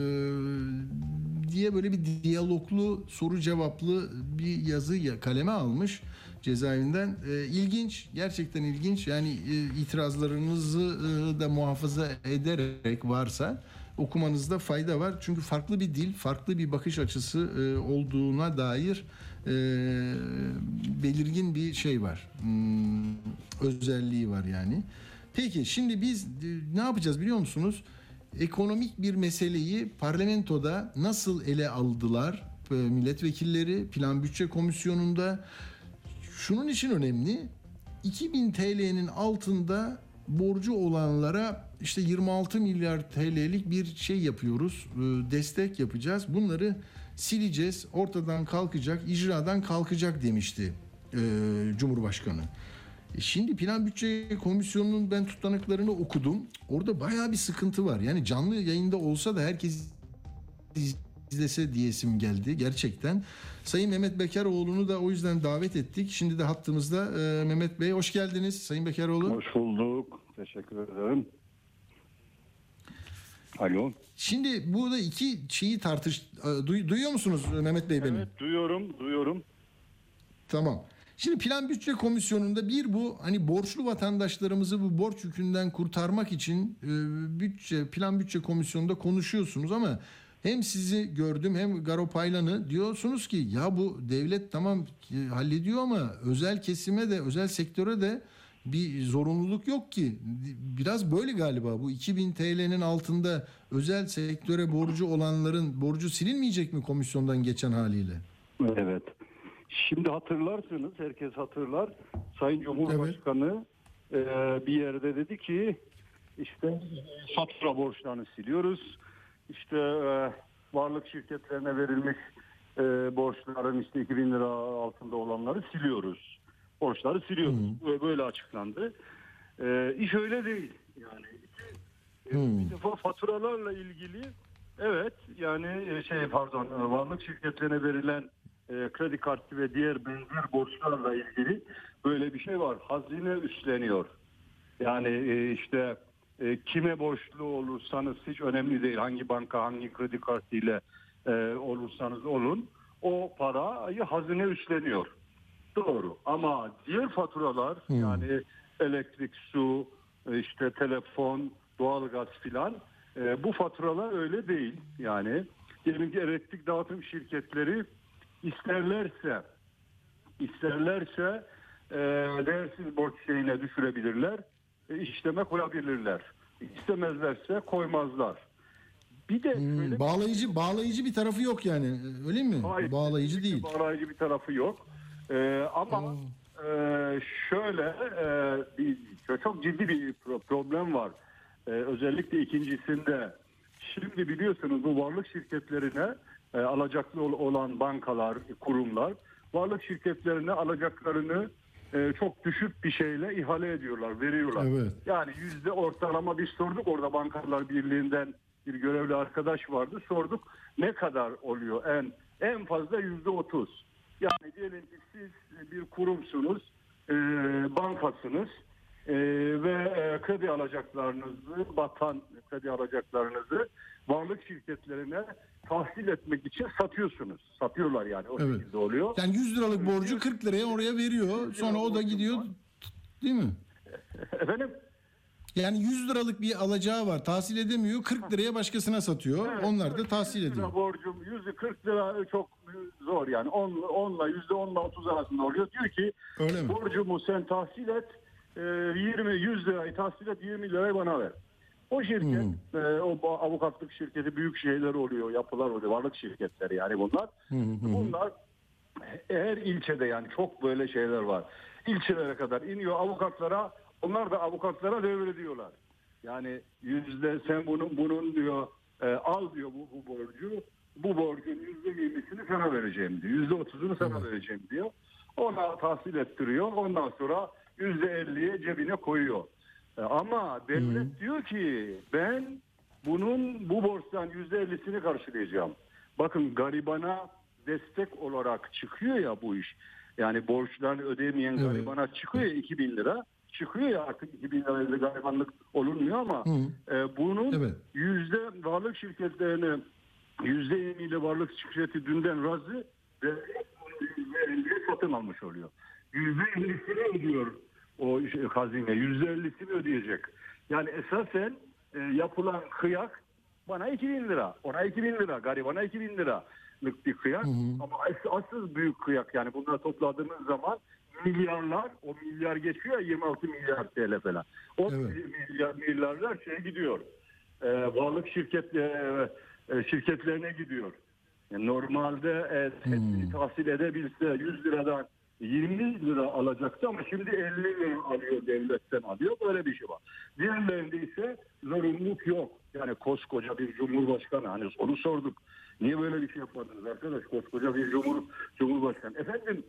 [SPEAKER 2] diye böyle bir diyaloglu soru cevaplı bir yazı ya- kaleme almış cezaevinden. E, ilginç, gerçekten ilginç. Yani e, itirazlarınızı da muhafaza ederek varsa okumanızda fayda var. Çünkü farklı bir dil, farklı bir bakış açısı e, olduğuna dair e, belirgin bir şey var. Hmm, özelliği var yani. Peki şimdi biz e, ne yapacağız biliyor musunuz? Ekonomik bir meseleyi parlamentoda nasıl ele aldılar e, milletvekilleri Plan Bütçe Komisyonu'nda şunun için önemli. 2000 TL'nin altında borcu olanlara işte 26 milyar TL'lik bir şey yapıyoruz. e, Destek yapacağız. Bunları sileceğiz. Ortadan kalkacak, icradan kalkacak demişti e, Cumhurbaşkanı. E Şimdi Plan Bütçe Komisyonu'nun ben tutanaklarını okudum. Orada bayağı bir sıkıntı var. Yani canlı yayında olsa da herkes izlese diyesim geldi gerçekten. Sayın Mehmet Bekaroğlu'nu da o yüzden davet ettik. Şimdi de hattımızda Mehmet Bey hoş geldiniz Sayın Bekaroğlu.
[SPEAKER 8] Hoş bulduk. Teşekkür ederim. Alo.
[SPEAKER 2] Şimdi burada iki şeyi tartış e, duy- duyuyor musunuz Mehmet Bey beni?
[SPEAKER 8] Evet duyuyorum, duyuyorum.
[SPEAKER 2] Tamam. Şimdi Plan Bütçe Komisyonu'nda bir bu hani borçlu vatandaşlarımızı bu borç yükünden kurtarmak için e, bütçe Plan Bütçe Komisyonu'nda konuşuyorsunuz ama hem sizi gördüm hem Garo Paylan'ı diyorsunuz ki ya bu devlet tamam e, hallediyor ama özel kesime de özel sektöre de bir zorunluluk yok ki. Biraz böyle galiba bu 2000 TL'nin altında özel sektöre borcu olanların borcu silinmeyecek mi komisyondan geçen haliyle?
[SPEAKER 8] Evet. Şimdi hatırlarsınız, herkes hatırlar. Sayın Cumhurbaşkanı e, bir yerde dedi ki işte fatura borçlarını siliyoruz. İşte e, varlık şirketlerine verilmiş e, borçların işte 2000 lira altında olanları siliyoruz. Borçları siliyoruz. Böyle- Böyle açıklandı. E, iş öyle değil. Yani
[SPEAKER 2] Hmm.
[SPEAKER 8] bir defa faturalarla ilgili evet yani e, şey pardon e, varlık şirketlerine verilen e, kredi kartı ve diğer benzer borçlarla ilgili böyle bir şey var. Hazine üstleniyor. Yani e, işte e, kime borçlu olursanız hiç önemli değil. Hangi banka hangi kredi kartıyla e, olursanız olun o parayı hazine üstleniyor. Doğru ama diğer faturalar yani elektrik, su, e, işte telefon, doğalgaz filan e, bu faturalar öyle değil. Yani diyelim ki elektrik dağıtım şirketleri isterlerse isterlerse e, değersiz borç şeyine düşürebilirler. E, işleme koyabilirler. İstemezlerse koymazlar. Bir de
[SPEAKER 2] Hmm,
[SPEAKER 8] şöyle-
[SPEAKER 2] bağlayıcı bağlayıcı bir tarafı yok yani öyle mi?
[SPEAKER 8] Hayır,
[SPEAKER 2] bağlayıcı değil.
[SPEAKER 8] Bağlayıcı bir tarafı yok. Ee, ama e, şöyle e, bir, çok ciddi bir pro- problem var. Ee, özellikle ikincisinde. Şimdi biliyorsunuz bu varlık şirketlerine e, alacaklı ol- olan bankalar, kurumlar varlık şirketlerine alacaklarını e, çok düşük bir şeyle ihale ediyorlar, veriyorlar.
[SPEAKER 2] Evet.
[SPEAKER 8] Yani yüzde ortalama biz sorduk orada Bankalar Birliği'nden bir görevli arkadaş vardı. Sorduk ne kadar oluyor en en fazla yüzde otuz. Yani diyelim ki siz bir kurumsunuz, e, bankasınız e, ve e, kredi alacaklarınızı, batan kredi alacaklarınızı varlık şirketlerine tahsil etmek için satıyorsunuz. Satıyorlar yani o
[SPEAKER 2] Evet.
[SPEAKER 8] şekilde oluyor.
[SPEAKER 2] Yani 100 liralık borcu 40 liraya oraya veriyor. Sonra o da gidiyor değil mi?
[SPEAKER 8] Efendim?
[SPEAKER 2] Yani 100 liralık bir alacağı var. Tahsil edemiyor. 40 liraya başkasına satıyor. Onlar da tahsil
[SPEAKER 8] 100 lira
[SPEAKER 2] ediyor.
[SPEAKER 8] borcum yüzde 40 lira çok zor yani 10 10'la yüzde 10'la 30 arasında oluyor. Diyor ki
[SPEAKER 2] Öyle mi?
[SPEAKER 8] borcumu sen tahsil et e, 20 100 lirayı tahsil et 20 lirayı bana ver. O şirket
[SPEAKER 2] Hmm.
[SPEAKER 8] e, o avukatlık şirketi büyük şeyler oluyor, yapılar oluyor, varlık şirketleri yani bunlar. Bunlar her ilçede yani çok böyle şeyler var. İlçelere kadar iniyor avukatlara, onlar da avukatlara devrediyorlar. Yani yüzde sen bunun bunun diyor e, al diyor bu, bu borcu. Bu borcun yüzde yirmisini sana vereceğim diyor. Yüzde otuzunu sana vereceğim diyor. Ona tahsil ettiriyor. Ondan sonra yüzde elliye cebine koyuyor. E, ama devlet diyor ki ben bunun bu borçtan yüzde ellisini karşılayacağım. Bakın garibana destek olarak çıkıyor ya bu iş. Yani borçlarını ödeyemeyen
[SPEAKER 2] Evet.
[SPEAKER 8] garibana çıkıyor ya 2000 lira. Çıkıyor ya artık 2000 lirayla garibanlık olunmuyor ama e, bunun
[SPEAKER 2] Evet.
[SPEAKER 8] yüzde varlık şirketlerine yüzde ile varlık şirketi dünden razı ve satın almış oluyor. Yüzde ellisini ödüyor o hazine. Yüzde ellisini ödeyecek. Yani esasen e, yapılan kıyak bana 2000 lira, ona 2000 lira, garibana 2000 liralık bir kıyak. Ama as- asıl büyük kıyak yani bunları topladığımız zaman milyarlar, o milyar geçiyor ya 26 milyar TL falan. O
[SPEAKER 2] Evet.
[SPEAKER 8] milyar, milyarlar şey gidiyor. E, varlık şirket e, e, şirketlerine gidiyor. Yani normalde e, hepsini tahsil edebilse 100 liradan 20 lira alacaktı ama şimdi 50 lira alıyor devletten alıyor. Böyle bir şey var. Diğerlerinde ise zorunluluk yok. Yani koskoca bir cumhurbaşkanı hani onu sorduk. Niye böyle bir şey yapmadınız arkadaş? Koskoca bir cumhur, cumhurbaşkanı. Efendim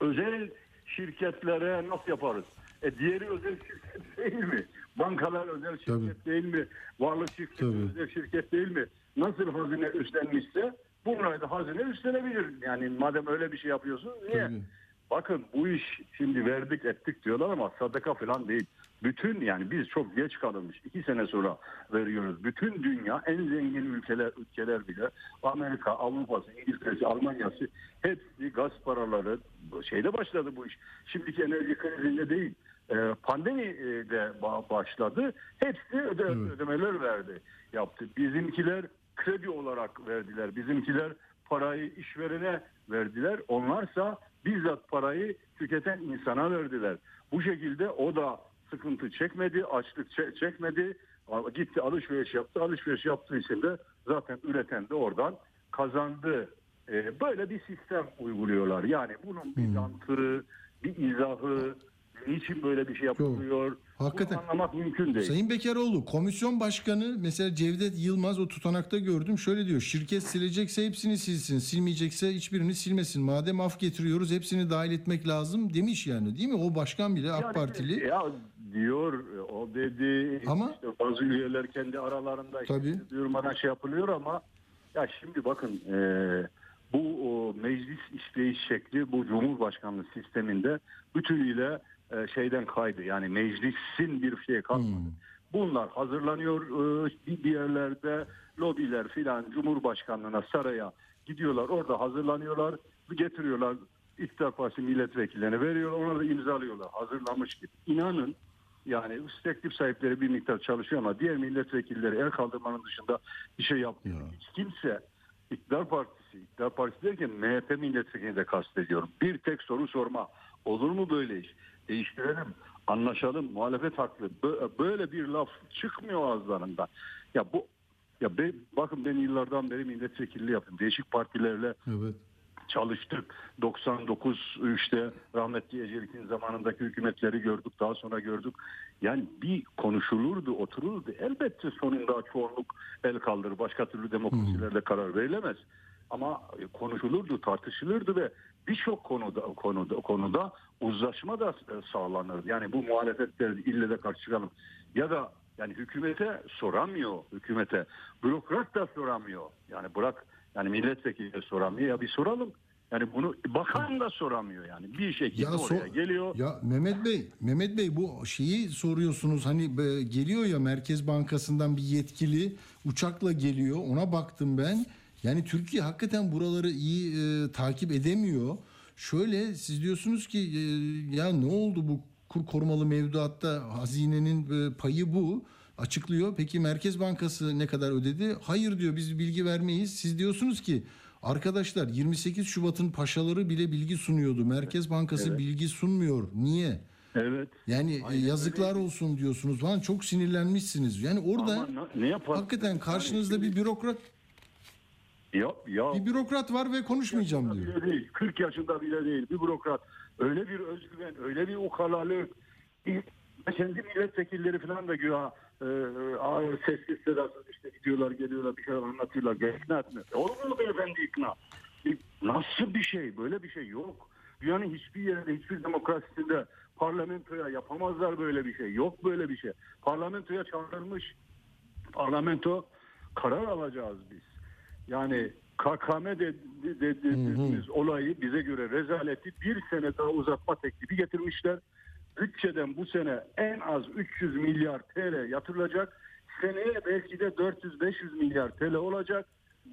[SPEAKER 8] özel şirketlere nasıl yaparız? E diğeri özel şirket değil mi? Bankalar özel şirket
[SPEAKER 2] Tabii.
[SPEAKER 8] değil mi? Varlık şirketi
[SPEAKER 2] Tabii.
[SPEAKER 8] özel şirket değil mi? Nasıl hazine üstlenmişse bunlar da hazine üstlenebilir. Yani madem öyle bir şey yapıyorsun niye?
[SPEAKER 2] Tabii.
[SPEAKER 8] Bakın bu iş şimdi verdik ettik diyorlar ama sadaka falan değil. Bütün yani biz çok geç kalınmış. iki sene sonra veriyoruz. Bütün dünya en zengin ülkeler ülkeler bile Amerika, Avrupa'sı, İngiltere'si, Almanya'sı hepsi gaz paraları şeyde başladı bu iş. Şimdiki enerji krizinde değil. Ee, pandemi e, de ba- başladı. Hepsi öde, ödemeler verdi. Yaptı. Bizimkiler kredi olarak verdiler. Bizimkiler parayı işverene verdiler. Onlarsa bizzat parayı tüketen insana verdiler. Bu şekilde o da sıkıntı çekmedi, açlık çe- çekmedi. Gitti alışveriş yaptı. Alışveriş yaptığı için de zaten üreten de oradan kazandı. Ee, böyle bir sistem uyguluyorlar. Yani bunun bir mantığı, bir izahı, niçin böyle bir şey yapılıyor?
[SPEAKER 2] Hakikaten.
[SPEAKER 8] Bunu anlamak mümkün değil.
[SPEAKER 2] Sayın Bekaroğlu komisyon başkanı mesela Cevdet Yılmaz o tutanakta gördüm şöyle diyor şirket silecekse hepsini silsin silmeyecekse hiçbirini silmesin madem af getiriyoruz hepsini dahil etmek lazım demiş yani değil mi o başkan bile AK
[SPEAKER 8] Yani,
[SPEAKER 2] Partili
[SPEAKER 8] Ya diyor o dedi
[SPEAKER 2] Ama-
[SPEAKER 8] işte bazı üyeler kendi aralarında işte
[SPEAKER 2] Tabii.
[SPEAKER 8] durmadan şey yapılıyor ama ya şimdi bakın e, bu o, meclis işleyiş şekli bu cumhurbaşkanlığı sisteminde bütünüyle e, şeyden kaydı. Yani meclisin bir şeye kalmadı.
[SPEAKER 2] Hmm.
[SPEAKER 8] Bunlar hazırlanıyor e, bir yerlerde lobiler filan Cumhurbaşkanlığına saraya gidiyorlar orada hazırlanıyorlar getiriyorlar İktidar Partisi milletvekillerine veriyorlar onlar da imzalıyorlar hazırlamış gibi. İnanın yani teklif sahipleri bir miktar çalışıyor ama diğer milletvekilleri el kaldırmanın dışında bir şey yapmıyor.
[SPEAKER 2] Ya.
[SPEAKER 8] Hiç kimse İktidar Partisi, İktidar Partisi derken MHP milletvekilini de kastediyorum. Bir tek soru sorma. Olur mu böyle iş? Değiştirelim, anlaşalım, muhalefet haklı. Bö- Böyle bir laf çıkmıyor ağızlarından. Ya bu ya be- bakın ben yıllardan beri milletvekilliği yaptım. Değişik partilerle
[SPEAKER 2] evet
[SPEAKER 8] çalıştık. 99 işte rahmetli Ecevit'in zamanındaki hükümetleri gördük. Daha sonra gördük. Yani bir konuşulurdu, otururdu. Elbette sonunda çoğunluk el kaldırır. Başka türlü demokrasilerde karar verilemez. Ama konuşulurdu, tartışılırdı ve birçok konuda konuda konuda uzlaşma da e, sağlanır. Yani bu muhalefetleri ille de karşı çıkalım. Ya da yani hükümete soramıyor hükümete. Bürokrat da soramıyor. Yani bırak yani milletvekili de soramıyor. Ya bir soralım. Yani bunu bakan da soramıyor yani. Bir şekilde
[SPEAKER 2] Ya
[SPEAKER 8] oraya
[SPEAKER 2] so-
[SPEAKER 8] geliyor.
[SPEAKER 2] Ya Mehmet Bey, Mehmet Bey bu şeyi soruyorsunuz hani be- geliyor ya Merkez Bankası'ndan bir yetkili uçakla geliyor. Ona baktım ben. Yani Türkiye hakikaten buraları iyi e, takip edemiyor. Şöyle siz diyorsunuz ki e, ya ne oldu bu kur korumalı mevduatta hazinenin e, payı bu açıklıyor. Peki Merkez Bankası ne kadar ödedi? Hayır diyor biz bilgi vermeyiz. Siz diyorsunuz ki arkadaşlar 28 Şubat'ın paşaları bile bilgi sunuyordu. Merkez Bankası bilgi sunmuyor. Niye?
[SPEAKER 8] Evet.
[SPEAKER 2] Yani e,
[SPEAKER 8] Aynen
[SPEAKER 2] yazıklar
[SPEAKER 8] öyle.
[SPEAKER 2] olsun diyorsunuz falan çok sinirlenmişsiniz. Yani orada
[SPEAKER 8] ne-
[SPEAKER 2] hakikaten karşınızda bir bürokrat
[SPEAKER 8] Ya, ya
[SPEAKER 2] bir bürokrat var ve konuşmayacağım diyor.
[SPEAKER 8] değil. 40 yaşında bile değil. Bir bürokrat. Öyle bir özgüven, öyle bir ukalalık. Kendi milletvekilleri falan da güya e, sessiz sedasız işte gidiyorlar geliyorlar bir şeyler anlatıyorlar. İkna etme. Olur mu beyefendi ikna? E, Nasıl bir şey? Böyle bir şey yok. Dünyanın hiçbir yerinde, hiçbir demokrasisinde parlamentoya yapamazlar böyle bir şey. Yok böyle bir şey. Parlamentoya çağrılmış. Parlamento karar alacağız biz. Yani KKM de, de- de- dediğimiz olayı bize göre rezaleti bir sene daha uzatma teklifi getirmişler. Bütçeden bu sene en az 300 milyar TL yatırılacak. Seneye belki de 400-500 milyar TL olacak.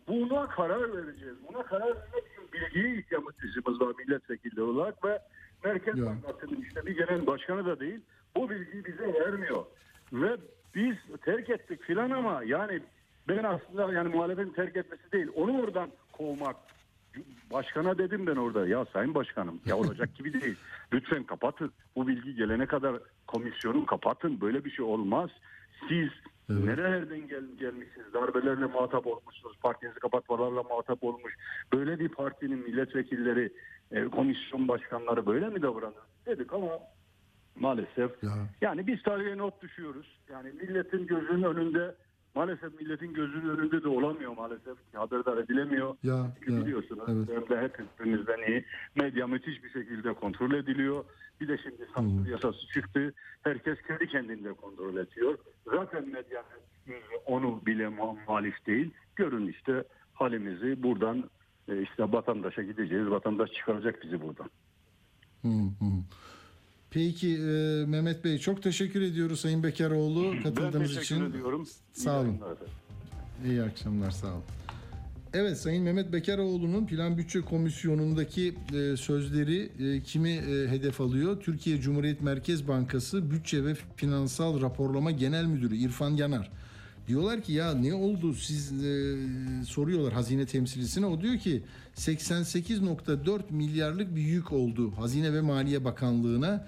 [SPEAKER 8] Buna karar vereceğiz. Buna karar vermek için bilgiye ihtiyacımız var milletvekilleri olarak ve Merkez. Bankası'nın işte bir genel başkanı da değil. Bu bilgiyi bize vermiyor. Ve biz terk ettik filan ama yani ben aslında yani muhalefetin terk etmesi değil. Onu oradan kovmak. Başkana dedim ben orada ya sayın başkanım ya olacak gibi değil. Lütfen kapatın. Bu bilgi gelene kadar komisyonu kapatın. Böyle bir şey olmaz. Siz nerelerden gel, gelmişsiniz? Darbelerle muhatap olmuşsunuz. Partinizi kapatmalarla muhatap olmuş. Böyle bir partinin milletvekilleri, e, komisyon başkanları böyle mi davranır? Dedik ama maalesef
[SPEAKER 2] Ya.
[SPEAKER 8] yani biz tarihe not düşüyoruz. Yani milletin gözünün önünde maalesef milletin gözünün önünde de olamıyor maalesef. Haberdar edilemiyor.
[SPEAKER 2] Ya,
[SPEAKER 8] Çünkü
[SPEAKER 2] ya,
[SPEAKER 8] biliyorsunuz
[SPEAKER 2] evet.
[SPEAKER 8] hem de hepimizden iyi. Medya müthiş bir şekilde kontrol ediliyor. Bir de şimdi sansür yasası çıktı. Herkes kendi kendinde kontrol ediyor. Zaten medyanın yüzü onu bile mu- muhalif değil. Görün işte halimizi buradan e, işte vatandaşa gideceğiz. Vatandaş çıkaracak bizi buradan.
[SPEAKER 2] Hı hı. Peki e, Mehmet Bey çok teşekkür ediyoruz Sayın Bekaroğlu
[SPEAKER 8] Ben
[SPEAKER 2] katıldığınız
[SPEAKER 8] teşekkür
[SPEAKER 2] için.
[SPEAKER 8] ediyorum.
[SPEAKER 2] Sağ olun.
[SPEAKER 8] İyi.
[SPEAKER 2] İyi akşamlar sağ olun. Evet Sayın Mehmet Bekaroğlu'nun Plan Bütçe Komisyonu'ndaki e, sözleri e, kimi e, hedef alıyor? Türkiye Cumhuriyet Merkez Bankası Bütçe ve Finansal Raporlama Genel Müdürü İrfan Yanar. Diyorlar ki ya ne oldu siz e, soruyorlar hazine temsilcisine o diyor ki 88.4 milyarlık bir yük oldu Hazine ve Maliye Bakanlığı'na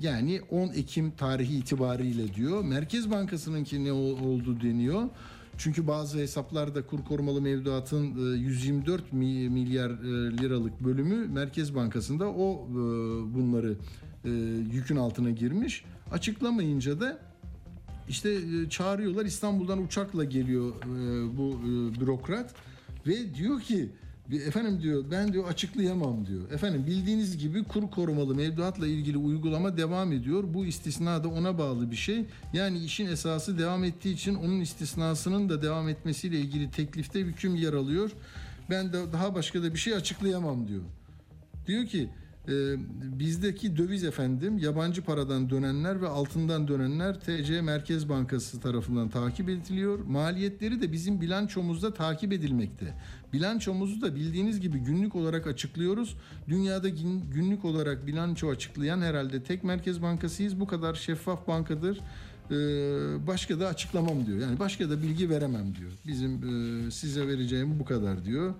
[SPEAKER 2] yani 10 Ekim tarihi itibariyle diyor Merkez Bankası'nınki ne ol- oldu deniyor çünkü bazı hesaplarda kur korumalı mevduatın e, 124 mi- milyar e, liralık bölümü Merkez Bankası'nda o e, bunları e, yükün altına girmiş. Açıklamayınca da işte e, çağırıyorlar İstanbul'dan uçakla geliyor e, bu e, bürokrat ve diyor ki efendim diyor ben diyor açıklayamam diyor. Efendim bildiğiniz gibi kur korumalı mevduatla ilgili uygulama devam ediyor. Bu istisna da ona bağlı bir şey. Yani işin esası devam ettiği için onun istisnasının da devam etmesiyle ilgili teklifte hüküm yer alıyor. Ben de daha başka da bir şey açıklayamam diyor. Diyor ki e, bizdeki döviz efendim yabancı paradan dönenler ve altından dönenler TC Merkez Bankası tarafından takip ediliyor. Maliyetleri de bizim bilançomuzda takip edilmekte. Bilançomuzu da bildiğiniz gibi günlük olarak açıklıyoruz. Dünyada gün- günlük olarak bilanço açıklayan herhalde tek Merkez Bankasıyız. Bu kadar şeffaf bankadır. E, başka da açıklamam diyor. Yani başka da bilgi veremem diyor. Bizim e, size vereceğim bu kadar diyor.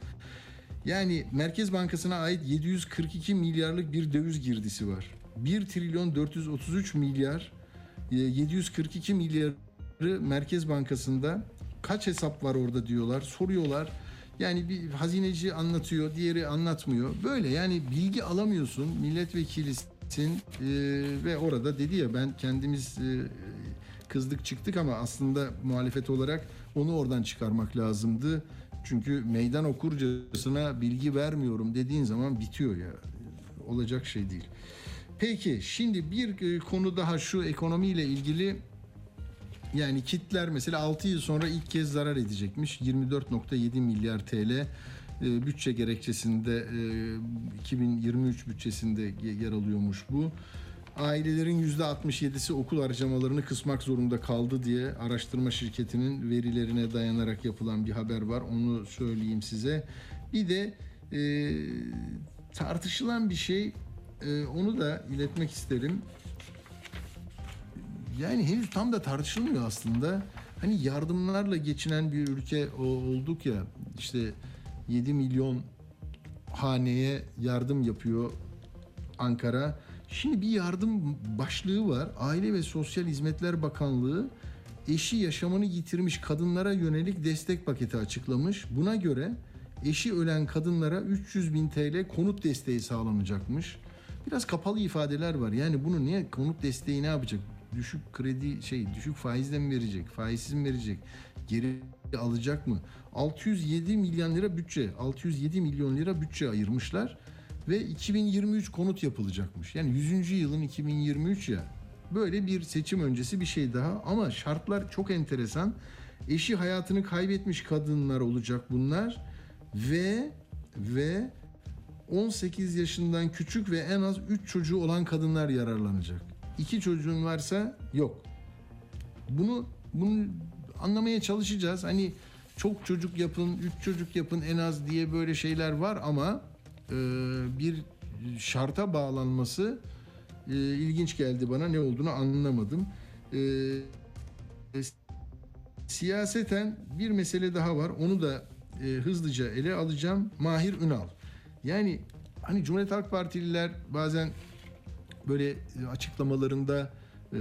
[SPEAKER 2] Yani Merkez Bankası'na ait 742 milyarlık bir döviz girdisi var. 1 trilyon 433 milyar e, 742 milyarı Merkez Bankası'nda kaç hesap var orada diyorlar soruyorlar. Yani bir hazineci anlatıyor diğeri anlatmıyor. Böyle yani bilgi alamıyorsun milletvekilisin e, ve orada dedi ya ben kendimiz e, kızdık çıktık ama aslında muhalefet olarak onu oradan çıkarmak lazımdı. Çünkü meydan okurcasına bilgi vermiyorum dediğin zaman bitiyor ya. Olacak şey değil. Peki şimdi bir e, konu daha şu ekonomiyle ilgili yani kitler mesela 6 yıl sonra ilk kez zarar edecekmiş. 24.7 milyar TL e, bütçe gerekçesinde e, 2023 bütçesinde ye- yer alıyormuş bu. Ailelerin %67'si okul harcamalarını kısmak zorunda kaldı diye araştırma şirketinin verilerine dayanarak yapılan bir haber var. Onu söyleyeyim size. Bir de e, tartışılan bir şey e, onu da iletmek isterim yani henüz tam da tartışılmıyor aslında. Hani yardımlarla geçinen bir ülke olduk ya işte 7 milyon haneye yardım yapıyor Ankara. Şimdi bir yardım başlığı var. Aile ve Sosyal Hizmetler Bakanlığı eşi yaşamını yitirmiş kadınlara yönelik destek paketi açıklamış. Buna göre eşi ölen kadınlara 300 bin TL konut desteği sağlanacakmış. Biraz kapalı ifadeler var. Yani bunu niye konut desteği ne yapacak? Düşük kredi şey düşük faizle mi verecek? Faizsiz mi verecek? Geri alacak mı? 607 milyon lira bütçe, 607 milyon lira bütçe ayırmışlar ve 2023 konut yapılacakmış. Yani 100. yılın 2023 ya. Böyle bir seçim öncesi bir şey daha ama şartlar çok enteresan. Eşi hayatını kaybetmiş kadınlar olacak bunlar ve ve 18 yaşından küçük ve en az 3 çocuğu olan kadınlar yararlanacak. iki çocuğun varsa yok. Bunu bunu anlamaya çalışacağız. Hani çok çocuk yapın, üç çocuk yapın en az diye böyle şeyler var ama bir şarta bağlanması e, ilginç geldi bana. Ne olduğunu anlamadım. E, e, siyaseten bir mesele daha var. Onu da e, hızlıca ele alacağım. Mahir Ünal. Yani hani Cumhuriyet Halk Partililer bazen böyle e, açıklamalarında e,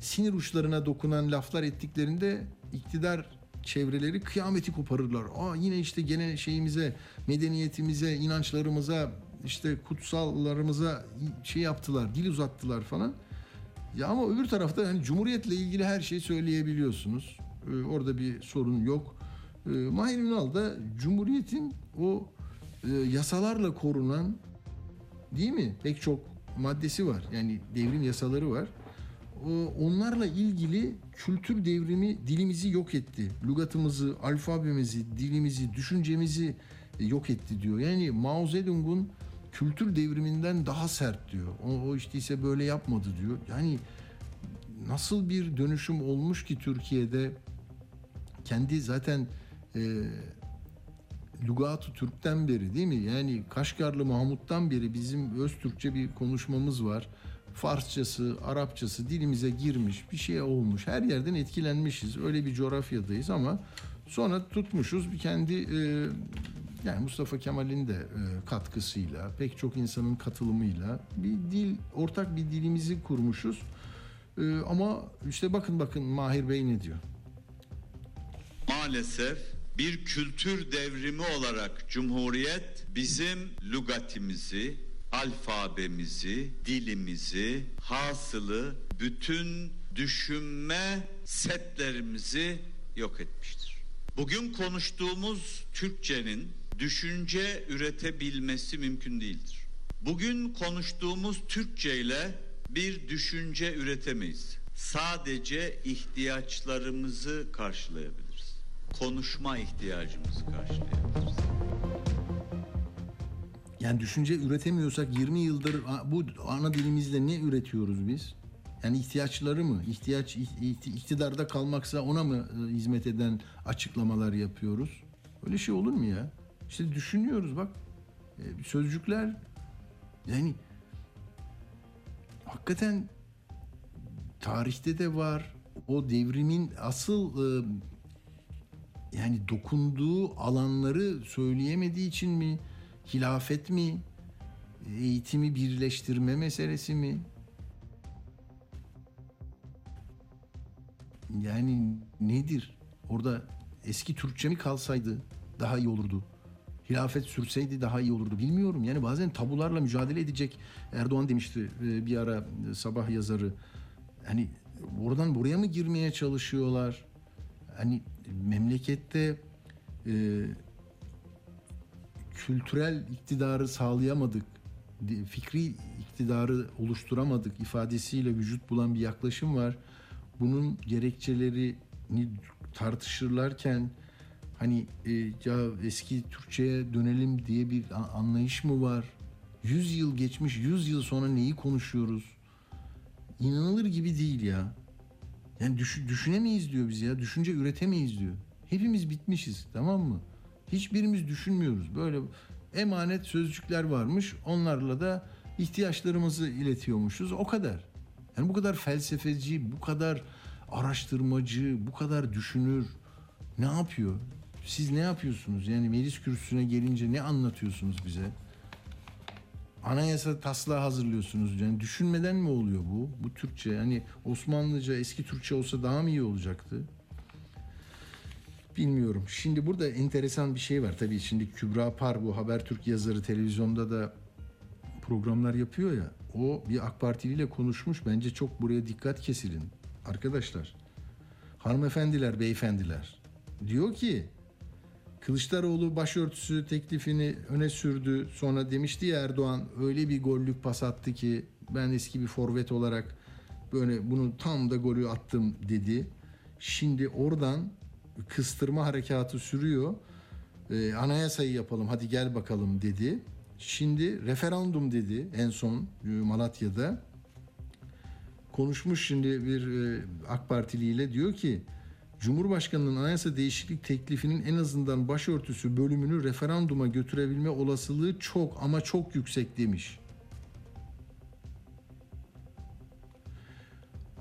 [SPEAKER 2] sinir uçlarına dokunan laflar ettiklerinde iktidar çevreleri kıyameti koparırlar. Aa yine işte gene şeyimize, medeniyetimize, inançlarımıza, işte kutsallarımıza şey yaptılar, dil uzattılar falan. Ya ama öbür tarafta hani cumhuriyetle ilgili her şeyi söyleyebiliyorsunuz. Ee, orada bir sorun yok. Ee, Mahir Ünal da cumhuriyetin o e, yasalarla korunan değil mi? Pek çok maddesi var. Yani devrim yasaları var. O, onlarla ilgili kültür devrimi dilimizi yok etti. Lugatımızı, alfabemizi, dilimizi, düşüncemizi e, yok etti diyor. Yani Mao Zedong'un kültür devriminden daha sert diyor. O, o işte ise böyle yapmadı diyor. Yani nasıl bir dönüşüm olmuş ki Türkiye'de kendi zaten e, Lugat-ı Türk'ten beri değil mi? Yani Kaşgarlı Mahmut'tan beri bizim öz Türkçe bir konuşmamız var. Farsçası, Arapçası dilimize girmiş, bir şey olmuş. Her yerden etkilenmişiz. Öyle bir coğrafyadayız ama sonra tutmuşuz bir kendi e, yani Mustafa Kemal'in de e, katkısıyla, pek çok insanın katılımıyla bir dil, ortak bir dilimizi kurmuşuz. E, ama işte bakın bakın Mahir Bey ne diyor?
[SPEAKER 9] Maalesef bir kültür devrimi olarak Cumhuriyet bizim lügatimizi, alfabemizi, dilimizi, hasılı bütün düşünme setlerimizi yok etmiştir. Bugün konuştuğumuz Türkçenin düşünce üretebilmesi mümkün değildir. Bugün konuştuğumuz Türkçe ile bir düşünce üretemeyiz. Sadece ihtiyaçlarımızı karşılayabiliriz. Konuşma ihtiyacımızı karşılayabiliriz.
[SPEAKER 2] Yani düşünce üretemiyorsak 20 yıldır bu ana dilimizle ne üretiyoruz biz? Yani ihtiyaçları mı? İhtiyaç iht- iktidarda kalmaksa ona mı e, hizmet eden açıklamalar yapıyoruz? Öyle şey olur mu ya? İşte düşünüyoruz bak. E, Sözcükler yani hakikaten tarihte de var. O devrimin asıl e, yani dokunduğu alanları söyleyemediği için mi? Hilafet mi? Eğitimi birleştirme meselesi mi? Yani nedir? Orada eski Türkçe mi kalsaydı daha iyi olurdu. Hilafet sürseydi daha iyi olurdu. Bilmiyorum. Yani bazen tabularla mücadele edecek. Erdoğan demişti e, bir ara e, sabah yazarı. Hani oradan buraya mı girmeye çalışıyorlar? Hani memlekette e, kültürel iktidarı sağlayamadık, fikri iktidarı oluşturamadık ifadesiyle vücut bulan bir yaklaşım var. Bunun gerekçelerini tartışırlarken hani e, ya eski Türkçe'ye dönelim diye bir anlayış mı var? 100 yıl geçmiş, 100 yıl sonra neyi konuşuyoruz? İnanılır gibi değil ya. Yani düş- düşünemeyiz diyor biz ya. Düşünce üretemeyiz diyor. Hepimiz bitmişiz tamam mı? Hiçbirimiz düşünmüyoruz. Böyle emanet sözcükler varmış. Onlarla da ihtiyaçlarımızı iletiyormuşuz. O kadar. Yani bu kadar felsefeci, bu kadar araştırmacı, bu kadar düşünür ne yapıyor? Siz ne yapıyorsunuz? Yani meclis kürsüsüne gelince ne anlatıyorsunuz bize? Anayasa taslağı hazırlıyorsunuz. Yani düşünmeden mi oluyor bu? Bu Türkçe. Yani Osmanlıca, eski Türkçe olsa daha mı iyi olacaktı? Bilmiyorum. Şimdi burada enteresan bir şey var. Tabii şimdi Kübra Par bu Habertürk yazarı televizyonda da programlar yapıyor ya. O bir AK Partili ile konuşmuş. Bence çok buraya dikkat kesilin. Arkadaşlar, hanımefendiler, beyefendiler. Diyor ki Kılıçdaroğlu başörtüsü teklifini öne sürdü. Sonra demişti ya Erdoğan öyle bir gollük pas attı ki ben eski bir forvet olarak böyle bunu tam da golü attım dedi. Şimdi oradan kıstırma harekatı sürüyor. Ee, anayasayı yapalım hadi gel bakalım dedi. Şimdi referandum dedi en son e, Malatya'da. konuşmuş şimdi bir e, AK Partiliyle diyor ki Cumhurbaşkanının anayasa değişiklik teklifinin en azından başörtüsü bölümünü referanduma götürebilme olasılığı çok ama çok yüksek demiş.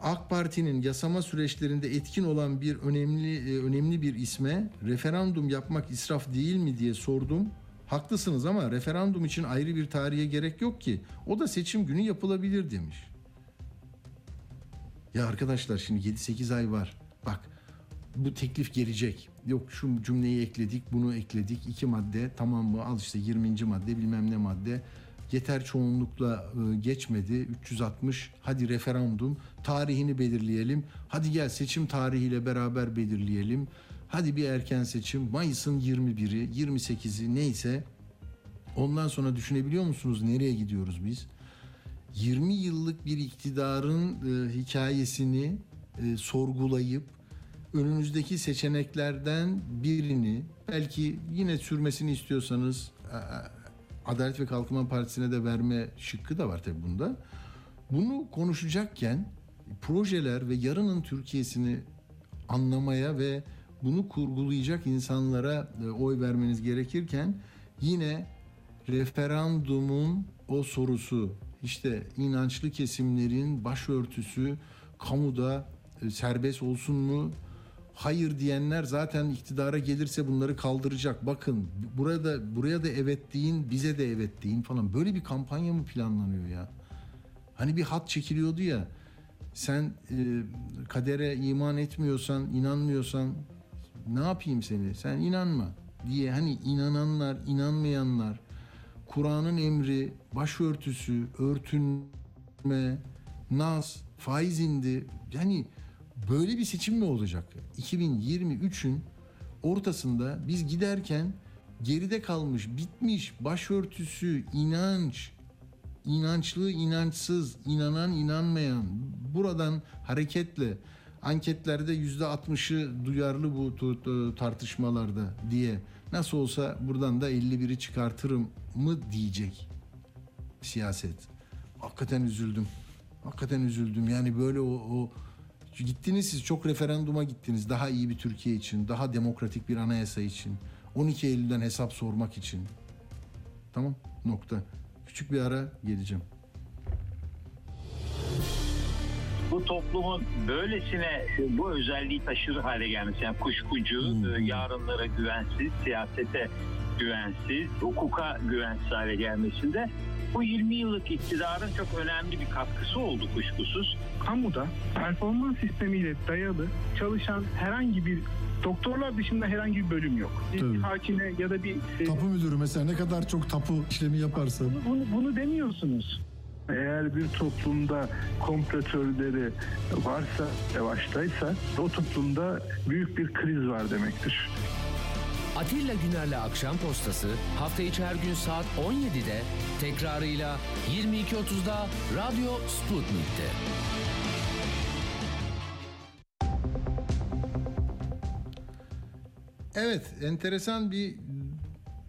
[SPEAKER 2] AK Parti'nin yasama süreçlerinde etkin olan bir önemli e, önemli bir isme referandum yapmak israf değil mi diye sordum. Haklısınız ama referandum için ayrı bir tarihe gerek yok ki. O da seçim günü yapılabilir demiş. Ya arkadaşlar şimdi 7-8 ay var. Bak bu teklif gelecek. Yok şu cümleyi ekledik, bunu ekledik. iki madde tamam mı? Al işte 20. madde bilmem ne madde. Yeter çoğunlukla e, geçmedi. 360 hadi referandum tarihini belirleyelim. Hadi gel seçim tarihiyle beraber belirleyelim. Hadi bir erken seçim Mayıs'ın 21'i 28'i neyse ondan sonra düşünebiliyor musunuz nereye gidiyoruz biz? 20 yıllık bir iktidarın e, hikayesini e, sorgulayıp önünüzdeki seçeneklerden birini belki yine sürmesini istiyorsanız Adalet ve Kalkınma Partisi'ne de verme şıkkı da var tabii bunda. Bunu konuşacakken projeler ve yarının Türkiye'sini anlamaya ve bunu kurgulayacak insanlara e, oy vermeniz gerekirken yine referandumun o sorusu işte inançlı kesimlerin başörtüsü kamuda e, serbest olsun mu? Hayır diyenler zaten iktidara gelirse bunları kaldıracak. Bakın burada buraya da evet deyin, bize de evet deyin falan. Böyle bir kampanya mı planlanıyor ya? Hani bir hat çekiliyordu ya. Sen e, kadere iman etmiyorsan, inanmıyorsan ne yapayım seni? Sen inanma diye hani inananlar, inanmayanlar Kur'an'ın emri, başörtüsü, örtünme, naz, faiz indi. Yani böyle bir seçim mi olacak? 2023'ün ortasında biz giderken geride kalmış, bitmiş başörtüsü, inanç, inançlı, inançsız, inanan, inanmayan buradan hareketle anketlerde yüzde 60'ı duyarlı bu tartışmalarda diye nasıl olsa buradan da 51'i çıkartırım mı diyecek siyaset. Hakikaten üzüldüm. Hakikaten üzüldüm. Yani böyle o, o gittiniz siz çok referanduma gittiniz. Daha iyi bir Türkiye için, daha demokratik bir anayasa için. 12 Eylül'den hesap sormak için. Tamam nokta. Küçük bir ara geleceğim.
[SPEAKER 10] bu toplumun böylesine bu özelliği taşır hale gelmesi yani kuşkucu,
[SPEAKER 2] Hmm.
[SPEAKER 10] yarınlara güvensiz, siyasete güvensiz, hukuka güvensiz hale gelmesinde bu 20 yıllık iktidarın çok önemli bir katkısı oldu kuşkusuz.
[SPEAKER 11] kamuda performans sistemiyle dayalı çalışan herhangi bir doktorlar dışında herhangi bir bölüm yok. Bir
[SPEAKER 2] Tabii.
[SPEAKER 11] hakime ya da bir e,
[SPEAKER 2] Tapu müdürü mesela ne kadar çok tapu işlemi yaparsa.
[SPEAKER 11] bunu, bunu demiyorsunuz. Eğer bir toplumda komplo teorileri varsa, yavaştaysa o toplumda büyük bir kriz var demektir.
[SPEAKER 1] Atilla Güner'le Akşam Postası hafta içi her gün saat 17'de tekrarıyla 22.30'da Radyo Sputnik'te.
[SPEAKER 2] Evet, enteresan bir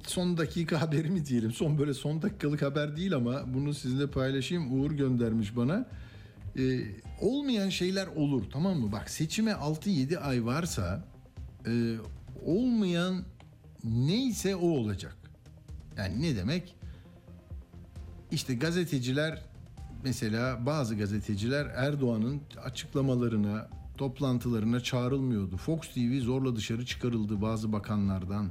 [SPEAKER 2] son dakika haberi mi diyelim? Son böyle son dakikalık haber değil ama bunu sizinle paylaşayım. Uğur göndermiş bana. Ee, olmayan şeyler olur tamam mı? Bak seçime 6-7 ay varsa e, olmayan neyse o olacak. Yani ne demek? İşte gazeteciler mesela bazı gazeteciler Erdoğan'ın açıklamalarına, toplantılarına çağrılmıyordu. Fox TV zorla dışarı çıkarıldı bazı bakanlardan.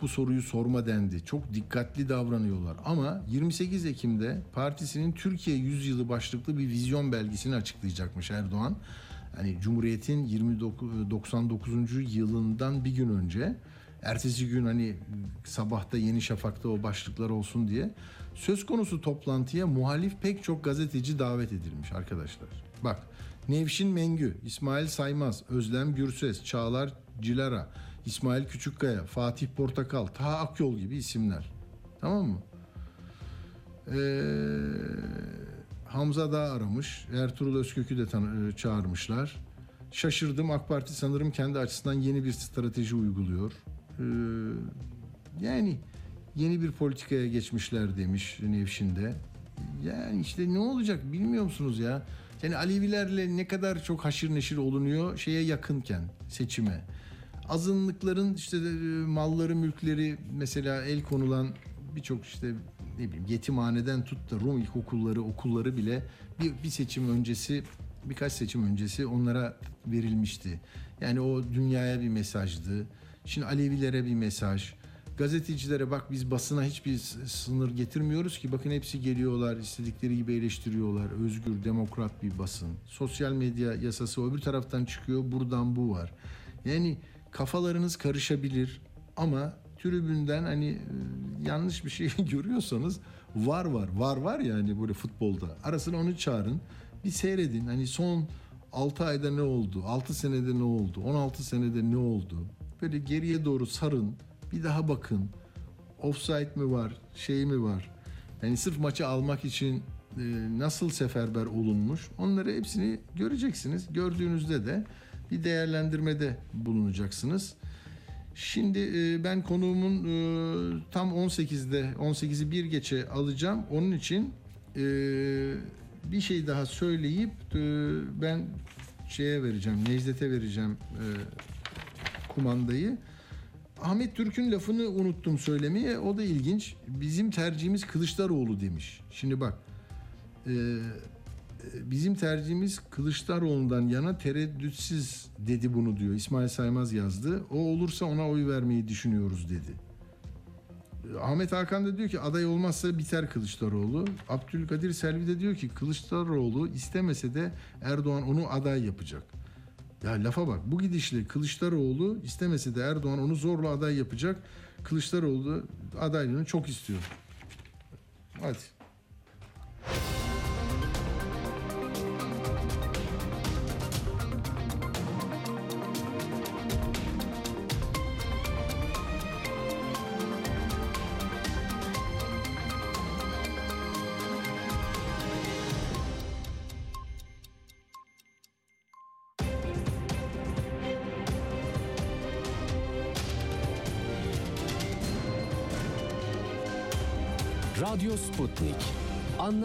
[SPEAKER 2] Bu soruyu sorma dendi. Çok dikkatli davranıyorlar. Ama 28 Ekim'de partisinin Türkiye Yüzyılı başlıklı bir vizyon belgesini açıklayacakmış Erdoğan. Hani Cumhuriyet'in 29, 99. yılından bir gün önce ertesi gün hani sabahta Yeni Şafak'ta o başlıklar olsun diye söz konusu toplantıya muhalif pek çok gazeteci davet edilmiş arkadaşlar. Bak Nevşin Mengü, İsmail Saymaz, Özlem Gürses, Çağlar Cilara, İsmail Küçükkaya, Fatih Portakal, Taha Akyol gibi isimler. Tamam mı? Ee, Hamza Dağ aramış. Ertuğrul Özkök'ü de tan- e, çağırmışlar. Şaşırdım AK Parti sanırım kendi açısından yeni bir strateji uyguluyor. Ee, yani yeni bir politikaya geçmişler demiş Nevşin'de. Yani işte ne olacak bilmiyor musunuz ya? Yani Alevilerle ne kadar çok haşır neşir olunuyor şeye yakınken seçime. Azınlıkların işte e, malları, mülkleri mesela el konulan birçok işte ne bileyim yetimhaneden tut da Rum ilkokulları, okulları bile bir, bir seçim öncesi birkaç seçim öncesi onlara verilmişti. Yani o dünyaya bir mesajdı. Şimdi Alevilere bir mesaj. Gazetecilere bak biz basına hiçbir sınır getirmiyoruz ki. Bakın hepsi geliyorlar, istedikleri gibi eleştiriyorlar. Özgür, demokrat bir basın. Sosyal medya yasası öbür taraftan çıkıyor, buradan bu var. Yani kafalarınız karışabilir ama tribünden hani e, yanlış bir şey görüyorsanız var var. Var var yani böyle futbolda. Arasına onu çağırın. Bir seyredin. Hani son 6 ayda ne oldu? 6 senede ne oldu? 16 senede ne oldu? Böyle geriye doğru sarın. Bir daha bakın. Offside mi var? Şey mi var? Yani sırf maçı almak için e, nasıl seferber olunmuş? Onları hepsini göreceksiniz. Gördüğünüzde de bir değerlendirmede bulunacaksınız. Şimdi e, ben konuğumun e, tam 18'de 18'i bir geçe alacağım. Onun için bir şey daha söyleyip ben şeye vereceğim, Necdet'e vereceğim kumandayı. Ahmet Türk'ün lafını unuttum söylemeye. O da ilginç. Bizim tercihimiz Kılıçdaroğlu demiş. Şimdi bak. e, bizim tercihimiz Kılıçdaroğlu'ndan yana tereddütsüz dedi bunu diyor. İsmail Saymaz yazdı. O olursa ona oy vermeyi düşünüyoruz dedi. Ahmet Hakan da diyor ki aday olmazsa biter Kılıçdaroğlu. Abdülkadir Selvi de diyor ki Kılıçdaroğlu istemese de Erdoğan onu aday yapacak. Ya lafa bak bu gidişle Kılıçdaroğlu istemese de Erdoğan onu zorla aday yapacak. Kılıçdaroğlu adaylığını çok istiyor. Hadi.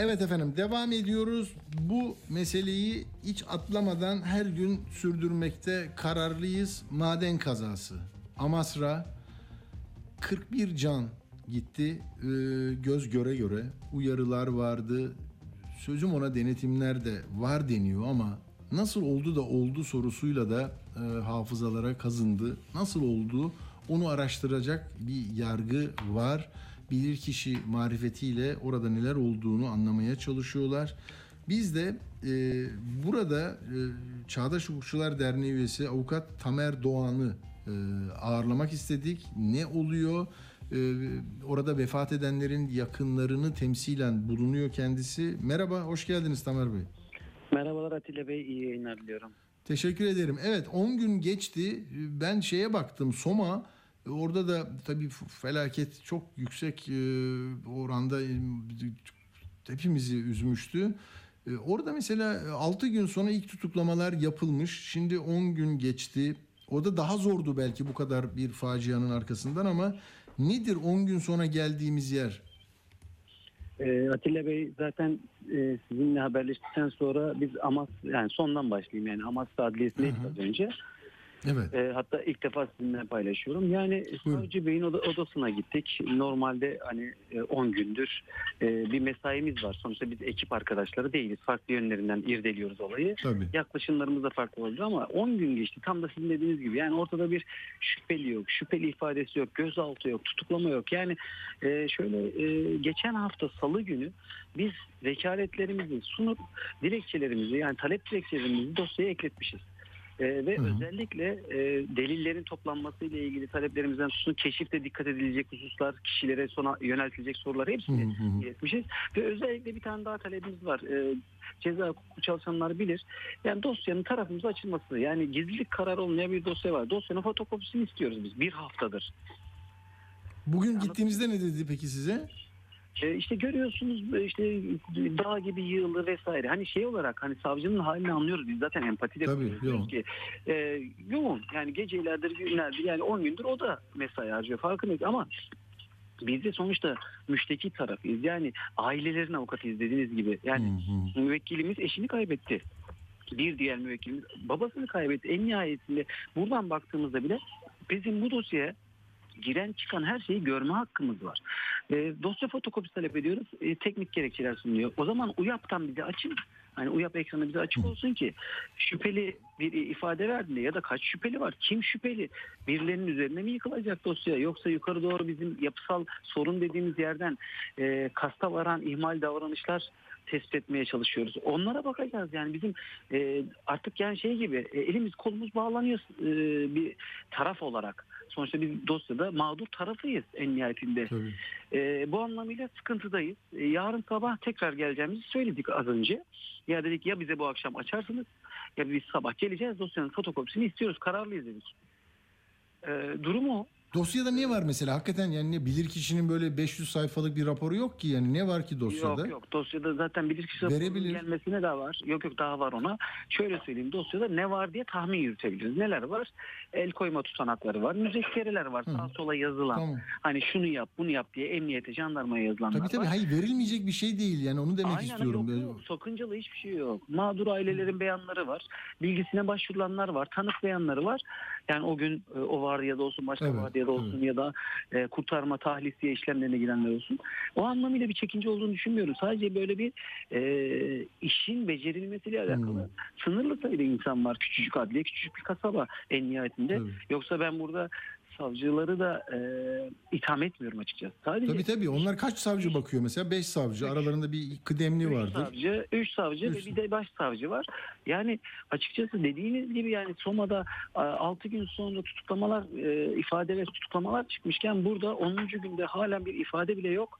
[SPEAKER 2] Evet efendim devam ediyoruz. Bu meseleyi hiç atlamadan her gün sürdürmekte kararlıyız. Maden kazası. Amasra 41 can gitti. Ee, göz göre göre uyarılar vardı. Sözüm ona denetimler de var deniyor ama nasıl oldu da oldu sorusuyla da e, hafızalara kazındı. Nasıl oldu onu araştıracak bir yargı var. Bilirkişi marifetiyle orada neler olduğunu anlamaya çalışıyorlar. Biz de e, burada e, Çağdaş Hukukçular Derneği üyesi avukat Tamer Doğan'ı e, ağırlamak istedik. Ne oluyor? E, orada vefat edenlerin yakınlarını temsilen bulunuyor kendisi. Merhaba, hoş geldiniz Tamer Bey.
[SPEAKER 12] Merhabalar Atilla Bey, iyi yayınlar diliyorum.
[SPEAKER 2] Teşekkür ederim. Evet 10 gün geçti. Ben şeye baktım Soma. Orada da tabii felaket çok yüksek e, oranda e, hepimizi üzmüştü. E, Orada mesela 6 gün sonra ilk tutuklamalar yapılmış. Şimdi 10 gün geçti. O da daha zordu belki bu kadar bir facianın arkasından ama nedir 10 gün sonra geldiğimiz yer?
[SPEAKER 12] Atilla Bey zaten e, sizinle haberleştikten sonra biz Amas yani sondan başlayayım yani Amasya Adliyesi'ndeydik az önce.
[SPEAKER 2] Evet.
[SPEAKER 12] E, hatta ilk defa sizinle paylaşıyorum. Yani Savcı Bey'in oda- odasına gittik. Normalde hani e, 10 gündür e, bir mesaimiz var. Sonuçta biz ekip arkadaşları değiliz. Farklı yönlerinden irdeliyoruz olayı.
[SPEAKER 2] Tabii.
[SPEAKER 12] Yaklaşımlarımız da farklı oldu ama 10 gün geçti. Tam da sizin dediğiniz gibi. Yani ortada bir şüpheli yok. Şüpheli ifadesi yok. Gözaltı yok. Tutuklama yok. Yani e, şöyle e, geçen hafta salı günü biz vekaletlerimizi sunup dilekçelerimizi yani talep dilekçelerimizi dosyaya ekletmişiz. E, ve özellikle e, delillerin toplanması ile ilgili taleplerimizden tutun keşifte dikkat edilecek hususlar, kişilere sona yöneltilecek sorular hepsini iletmişiz. Ve özellikle bir tane daha talebimiz var. E, ceza hukuku çalışanlar bilir. Yani dosyanın tarafımıza açılması. Yani gizlilik kararı olmayan bir dosya var. Dosyanın fotokopisini istiyoruz biz. Bir haftadır.
[SPEAKER 2] Bugün gittiğinizde ne dedi peki size?
[SPEAKER 12] E, işte görüyorsunuz işte dağ gibi yığılı vesaire. Hani şey olarak hani savcının halini anlıyoruz biz zaten empati de kuruyoruz. ki e, yoğun yani gecelerdir günlerdir yani 10 gündür o da mesai harcıyor farkındayız ama biz de sonuçta müşteki tarafıyız. Yani ailelerin avukatıyız dediğiniz gibi. Yani müvekkilimiz eşini kaybetti. Bir diğer müvekkilimiz babasını kaybetti. En nihayetinde buradan baktığımızda bile bizim bu dosyaya giren çıkan her şeyi görme hakkımız var. E, dosya fotokopisi talep ediyoruz. E, teknik gerekçeler sunuluyor. O zaman UYAP'tan bize açın. Hani UYAP ekranı bize açık olsun ki şüpheli bir ifade verdiğinde ya da kaç şüpheli var? Kim şüpheli? Birilerinin üzerine mi yıkılacak dosya? Yoksa yukarı doğru bizim yapısal sorun dediğimiz yerden e, kasta varan ihmal davranışlar tespit etmeye çalışıyoruz. Onlara bakacağız yani bizim e, artık yani şey gibi e, elimiz kolumuz bağlanıyor e, bir taraf olarak. Sonuçta biz dosyada mağdur tarafıyız en nihayetinde. E, bu anlamıyla sıkıntıdayız. E, yarın sabah tekrar geleceğimizi söyledik az önce. Ya dedik ya bize bu akşam açarsınız ya biz sabah geleceğiz dosyanın fotokopisini istiyoruz kararlıyız dedik. E, durumu.
[SPEAKER 2] Dosyada ne var mesela? Hakikaten yani ne bilir kişinin böyle 500 sayfalık bir raporu yok ki yani ne var ki dosyada?
[SPEAKER 12] Yok yok dosyada zaten bilirkişi raporunun
[SPEAKER 2] Verebilir.
[SPEAKER 12] gelmesine de var. Yok yok daha var ona. Şöyle söyleyeyim dosyada ne var diye tahmin yürütebiliriz. Neler var? El koyma tutanakları var. Müzekkereler var. Sağa sola yazılan.
[SPEAKER 2] Tamam.
[SPEAKER 12] Hani şunu yap bunu yap diye emniyete jandarmaya yazılanlar
[SPEAKER 2] Tabii tabii
[SPEAKER 12] var.
[SPEAKER 2] hayır verilmeyecek bir şey değil yani onu demek
[SPEAKER 12] Aynen,
[SPEAKER 2] istiyorum.
[SPEAKER 12] Yok, yok. Sakıncalı hiçbir şey yok. Mağdur ailelerin beyanları var. Bilgisine başvurulanlar var. Tanık beyanları var. Yani o gün e, o vardiyada olsun başka
[SPEAKER 2] Evet,
[SPEAKER 12] vardiyada olsun ya da e, kurtarma tahlisiye işlemlerine girenler olsun. O anlamıyla bir çekince olduğunu düşünmüyorum. Sadece böyle bir e, işin becerilmesiyle alakalı sınırlı sayıda insan var. Küçücük adliye, küçücük bir kasaba en nihayetinde. Yoksa ben burada savcıları da e, itham etmiyorum açıkçası. Sadece
[SPEAKER 2] Tabii tabii onlar kaç savcı bakıyor mesela? 5 savcı aralarında bir kıdemli
[SPEAKER 12] Üç
[SPEAKER 2] vardır.
[SPEAKER 12] savcı, üç savcı
[SPEAKER 2] Üç.
[SPEAKER 12] ve bir de başsavcı var. Yani açıkçası dediğiniz gibi yani Soma'da 6 gün sonra tutuklamalar, e, ifade ve tutuklamalar çıkmışken burada 10. günde halen bir ifade bile yok.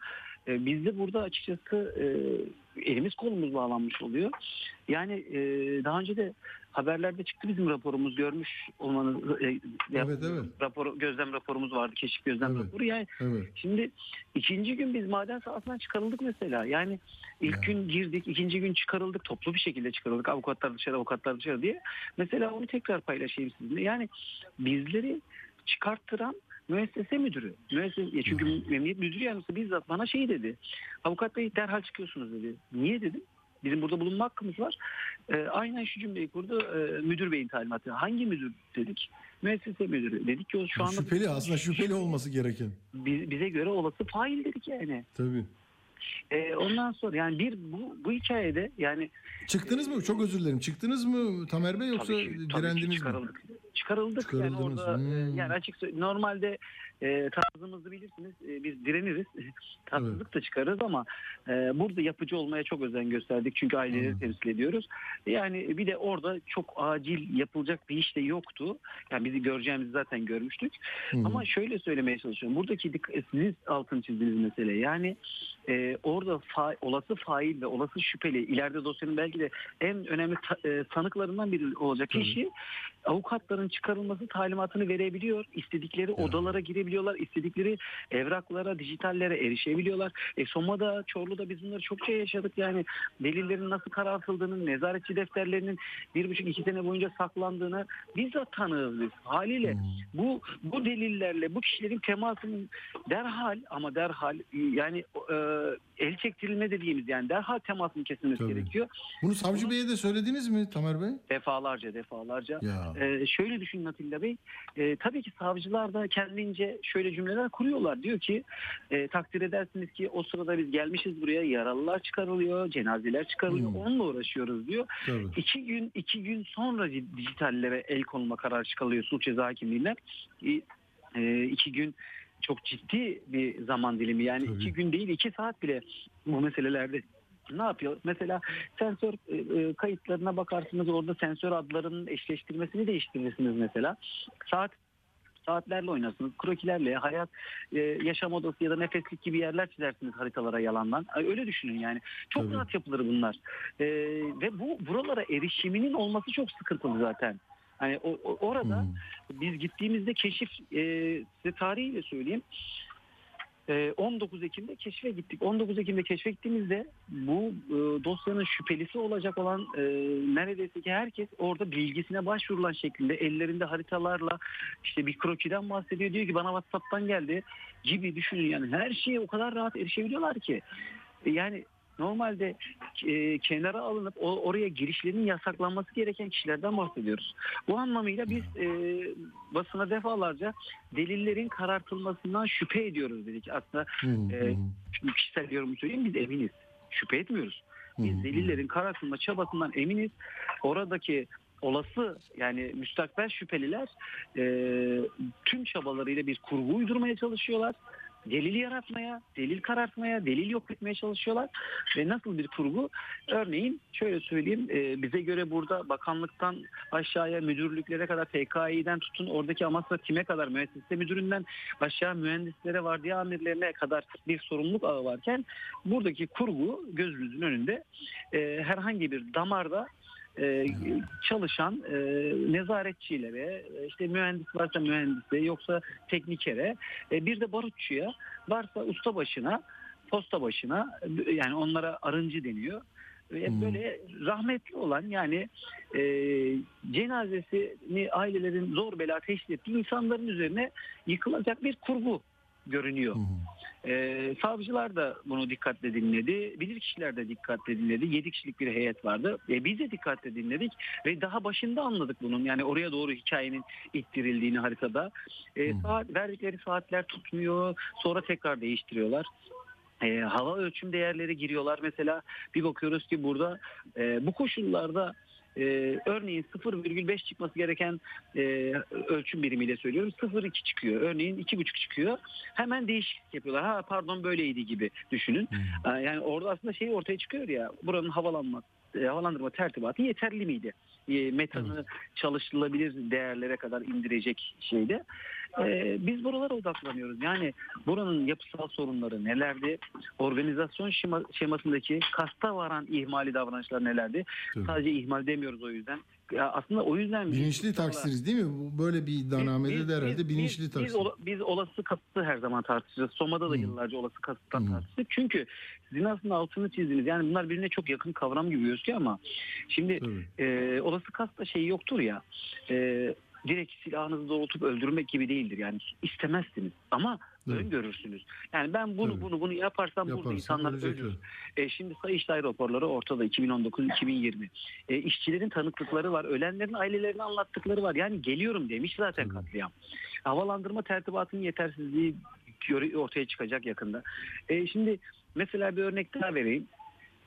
[SPEAKER 12] E, Biz de burada açıkçası e, elimiz kolumuz bağlanmış oluyor. Yani e, daha önce de haberlerde çıktı bizim raporumuz görmüş olmanız e,
[SPEAKER 2] Evet, evet.
[SPEAKER 12] raporu gözlem raporumuz vardı keşif gözlem raporu yani
[SPEAKER 2] Evet.
[SPEAKER 12] Şimdi ikinci gün biz maden sahasından çıkarıldık mesela. Yani ilk gün girdik, ikinci gün çıkarıldık. Toplu bir şekilde çıkarıldık. Avukatlar dışarı, avukatlar dışarı diye. Mesela onu tekrar paylaşayım sizinle. Yani bizleri çıkarttıran müessese müdürü. Müessese, çünkü emniyet müdürü yardımcısı bizzat bana şey dedi. Avukat bey derhal çıkıyorsunuz dedi. Niye dedim? Bizim burada bulunma hakkımız var. Ee, aynen şu cümleyi kurdu. Ee, müdür beyin talimatı. Hangi müdür dedik? Müessese müdürü. Dedik ki o şu anda
[SPEAKER 2] Şüpheli aslında şüpheli olması gereken.
[SPEAKER 12] biz- bize göre olası fail dedik yani.
[SPEAKER 2] Tabii.
[SPEAKER 12] Ee, ondan sonra yani bir bu, bu hikayede yani
[SPEAKER 2] Çıktınız mı? Çok özür dilerim. Çıktınız mı Tamer Bey yoksa
[SPEAKER 12] Tabii ki- tabii ki
[SPEAKER 2] direndiniz mi?
[SPEAKER 12] çıkarıldık. çıkarıldık yani orada e,
[SPEAKER 2] hmm.
[SPEAKER 12] yani açık sö- normalde e, tarzımızı bilirsiniz. E, biz direniriz. Tatsızlık da çıkarırız ama e, burada yapıcı olmaya çok özen gösterdik. Çünkü aileleri temsil ediyoruz. Yani bir de orada çok acil yapılacak bir iş de yoktu. Yani bizi göreceğimizi zaten görmüştük. Ama şöyle söylemeye çalışıyorum. Buradaki dik- siz altın çizdiğiniz mesele. Yani e, orada fa- olası fail ve olası şüpheli ileride dosyanın belki de en önemli ta- e, sanıklarından biri olacak kişi avukatların çıkarılması talimatını verebiliyor. İstedikleri odalara girebiliyorlar. istedikleri evraklara, dijitallere erişebiliyorlar. E, Soma'da, Çorlu'da biz bunları çokça yaşadık. Yani delillerin nasıl karartıldığını, nezaretçi defterlerinin bir buçuk iki sene boyunca saklandığını bizzat tanığız biz. Haliyle bu bu delillerle bu kişilerin temasının derhal ama derhal yani e, el çektirilme dediğimiz yani derhal temasının kesilmesi
[SPEAKER 2] Tabii.
[SPEAKER 12] gerekiyor.
[SPEAKER 2] Bunu Savcı Bey'e de söylediniz mi Tamer Bey?
[SPEAKER 12] Defalarca defalarca.
[SPEAKER 2] Ya.
[SPEAKER 12] Ee, şöyle düşünün Atilla Bey. Ee, tabii ki savcılar da kendince şöyle cümleler kuruyorlar. Diyor ki e, takdir edersiniz ki o sırada biz gelmişiz buraya yaralılar çıkarılıyor, cenazeler çıkarılıyor. Onunla uğraşıyoruz diyor.
[SPEAKER 2] Tabii.
[SPEAKER 12] İki gün iki gün sonra di- dijitallere el konulma kararı çıkarılıyor suç ceza hakimliğinden. E, e, iki gün çok ciddi bir zaman dilimi. Yani iki gün değil iki saat bile bu meselelerde ne yapıyor? Mesela sensör e, e, kayıtlarına bakarsınız orada sensör adlarının eşleştirmesini değiştirirsiniz mesela. Saat saatlerle oynarsınız. Krokilerle hayat, e, yaşam odası ya da nefeslik gibi yerler çizersiniz haritalara yalandan. Öyle düşünün yani. Çok
[SPEAKER 2] Tabii.
[SPEAKER 12] rahat yapılır bunlar. E, ve bu buralara erişiminin olması çok sıkıntılı zaten. Hani o, o- orada
[SPEAKER 2] Hmm.
[SPEAKER 12] biz gittiğimizde keşif e, size tarihiyle söyleyeyim. E, 19 Ekim'de keşfe gittik. 19 Ekim'de keşfe gittiğimizde bu e, dosyanın şüphelisi olacak olan e, neredeyse ki herkes orada bilgisine başvurulan şeklinde ellerinde haritalarla işte bir krokiden bahsediyor. Diyor ki bana WhatsApp'tan geldi gibi düşünün yani her şeye o kadar rahat erişebiliyorlar ki. E, Yani normalde e, kenara alınıp o, oraya girişlerinin yasaklanması gereken kişilerden bahsediyoruz. Bu anlamıyla biz e, basına defalarca delillerin karartılmasından şüphe ediyoruz dedik. Aslında e, kişisel yorum söyleyeyim biz eminiz. Şüphe etmiyoruz. Biz delillerin karartılma çabasından eminiz. Oradaki olası yani müstakbel şüpheliler e, tüm çabalarıyla bir kurgu uydurmaya çalışıyorlar. Delil yaratmaya, delil karartmaya, delil yok etmeye çalışıyorlar. Ve nasıl bir kurgu? Örneğin şöyle söyleyeyim e, bize göre burada bakanlıktan aşağıya müdürlüklere kadar PKİ'den tutun oradaki Amasra Tim'e kadar müessese müdüründen aşağı mühendislere vardiya amirlerine kadar bir sorumluluk ağı varken buradaki kurgu gözünüzün önünde e, herhangi bir damarda e, çalışan e, nezaretçilere, e, işte mühendis varsa mühendise, yoksa teknikere, e, bir de barutçuya, varsa usta başına, posta başına, yani onlara arıncı deniyor. Ve
[SPEAKER 2] Hmm.
[SPEAKER 12] böyle rahmetli olan yani e, cenazesini ailelerin zor bela teşhis ettiği insanların üzerine yıkılacak bir kurgu görünüyor.
[SPEAKER 2] Hmm.
[SPEAKER 12] Ee, savcılar da bunu dikkatle dinledi. Bilirkişiler de dikkatle dinledi. 7 kişilik bir heyet vardı. E, biz de dikkatle dinledik ve daha başında anladık bunun. Yani oraya doğru hikayenin ittirildiğini haritada. E,
[SPEAKER 2] Hmm.
[SPEAKER 12] saat, verdikleri saatler tutmuyor. Sonra tekrar değiştiriyorlar. E, hava ölçüm değerleri giriyorlar. Mesela bir bakıyoruz ki burada e, bu koşullarda e, örneğin 0,5 çıkması gereken e, ölçüm birimiyle söylüyorum 0,2 çıkıyor. Örneğin 2,5 çıkıyor. Hemen değişiklik yapıyorlar. Ha pardon böyleydi gibi düşünün.
[SPEAKER 2] Hmm.
[SPEAKER 12] E, yani orada aslında şey ortaya çıkıyor ya buranın havalanma e, havalandırma tertibatı yeterli miydi? E, metanı çalıştırılabilir değerlere kadar indirecek şeyde. E, biz buralara odaklanıyoruz. Yani buranın yapısal sorunları nelerdi? Organizasyon şema, şemasındaki kasta varan ihmali davranışlar nelerdi?
[SPEAKER 2] Tabii.
[SPEAKER 12] Sadece ihmal demiyoruz o yüzden. Ya aslında o yüzden
[SPEAKER 2] Bilinçli taksiriz değil mi? Bu Böyle bir iddianamede
[SPEAKER 12] biz-
[SPEAKER 2] de herhalde
[SPEAKER 12] biz-
[SPEAKER 2] bilinçli
[SPEAKER 12] biz,
[SPEAKER 2] taksir.
[SPEAKER 12] biz, ola- biz olası kasıtı her zaman tartışacağız. Soma'da da
[SPEAKER 2] Hmm.
[SPEAKER 12] yıllarca olası kasıttan
[SPEAKER 2] Hmm.
[SPEAKER 12] tartıştık. Çünkü sizin aslında altını çizdiniz. Yani bunlar birbirine çok yakın kavram gibi gözüküyor ama şimdi e, olası kasta şey yoktur ya. E, direkt silahınızı doğrultup öldürmek gibi değildir. Yani istemezsiniz ama
[SPEAKER 2] Evet.
[SPEAKER 12] öngörürsünüz. Yani ben bunu
[SPEAKER 2] Tabii.
[SPEAKER 12] bunu bunu yaparsam burada
[SPEAKER 2] Yaparsan
[SPEAKER 12] insanlar
[SPEAKER 2] ölecekler.
[SPEAKER 12] ölür. E, şimdi Sayıştay raporları ortada 2019-2020. E, işçilerin tanıklıkları var. Ölenlerin ailelerine anlattıkları var. Yani geliyorum demiş zaten katliam. Havalandırma tertibatının yetersizliği ortaya çıkacak yakında. E, şimdi mesela bir örnek daha vereyim.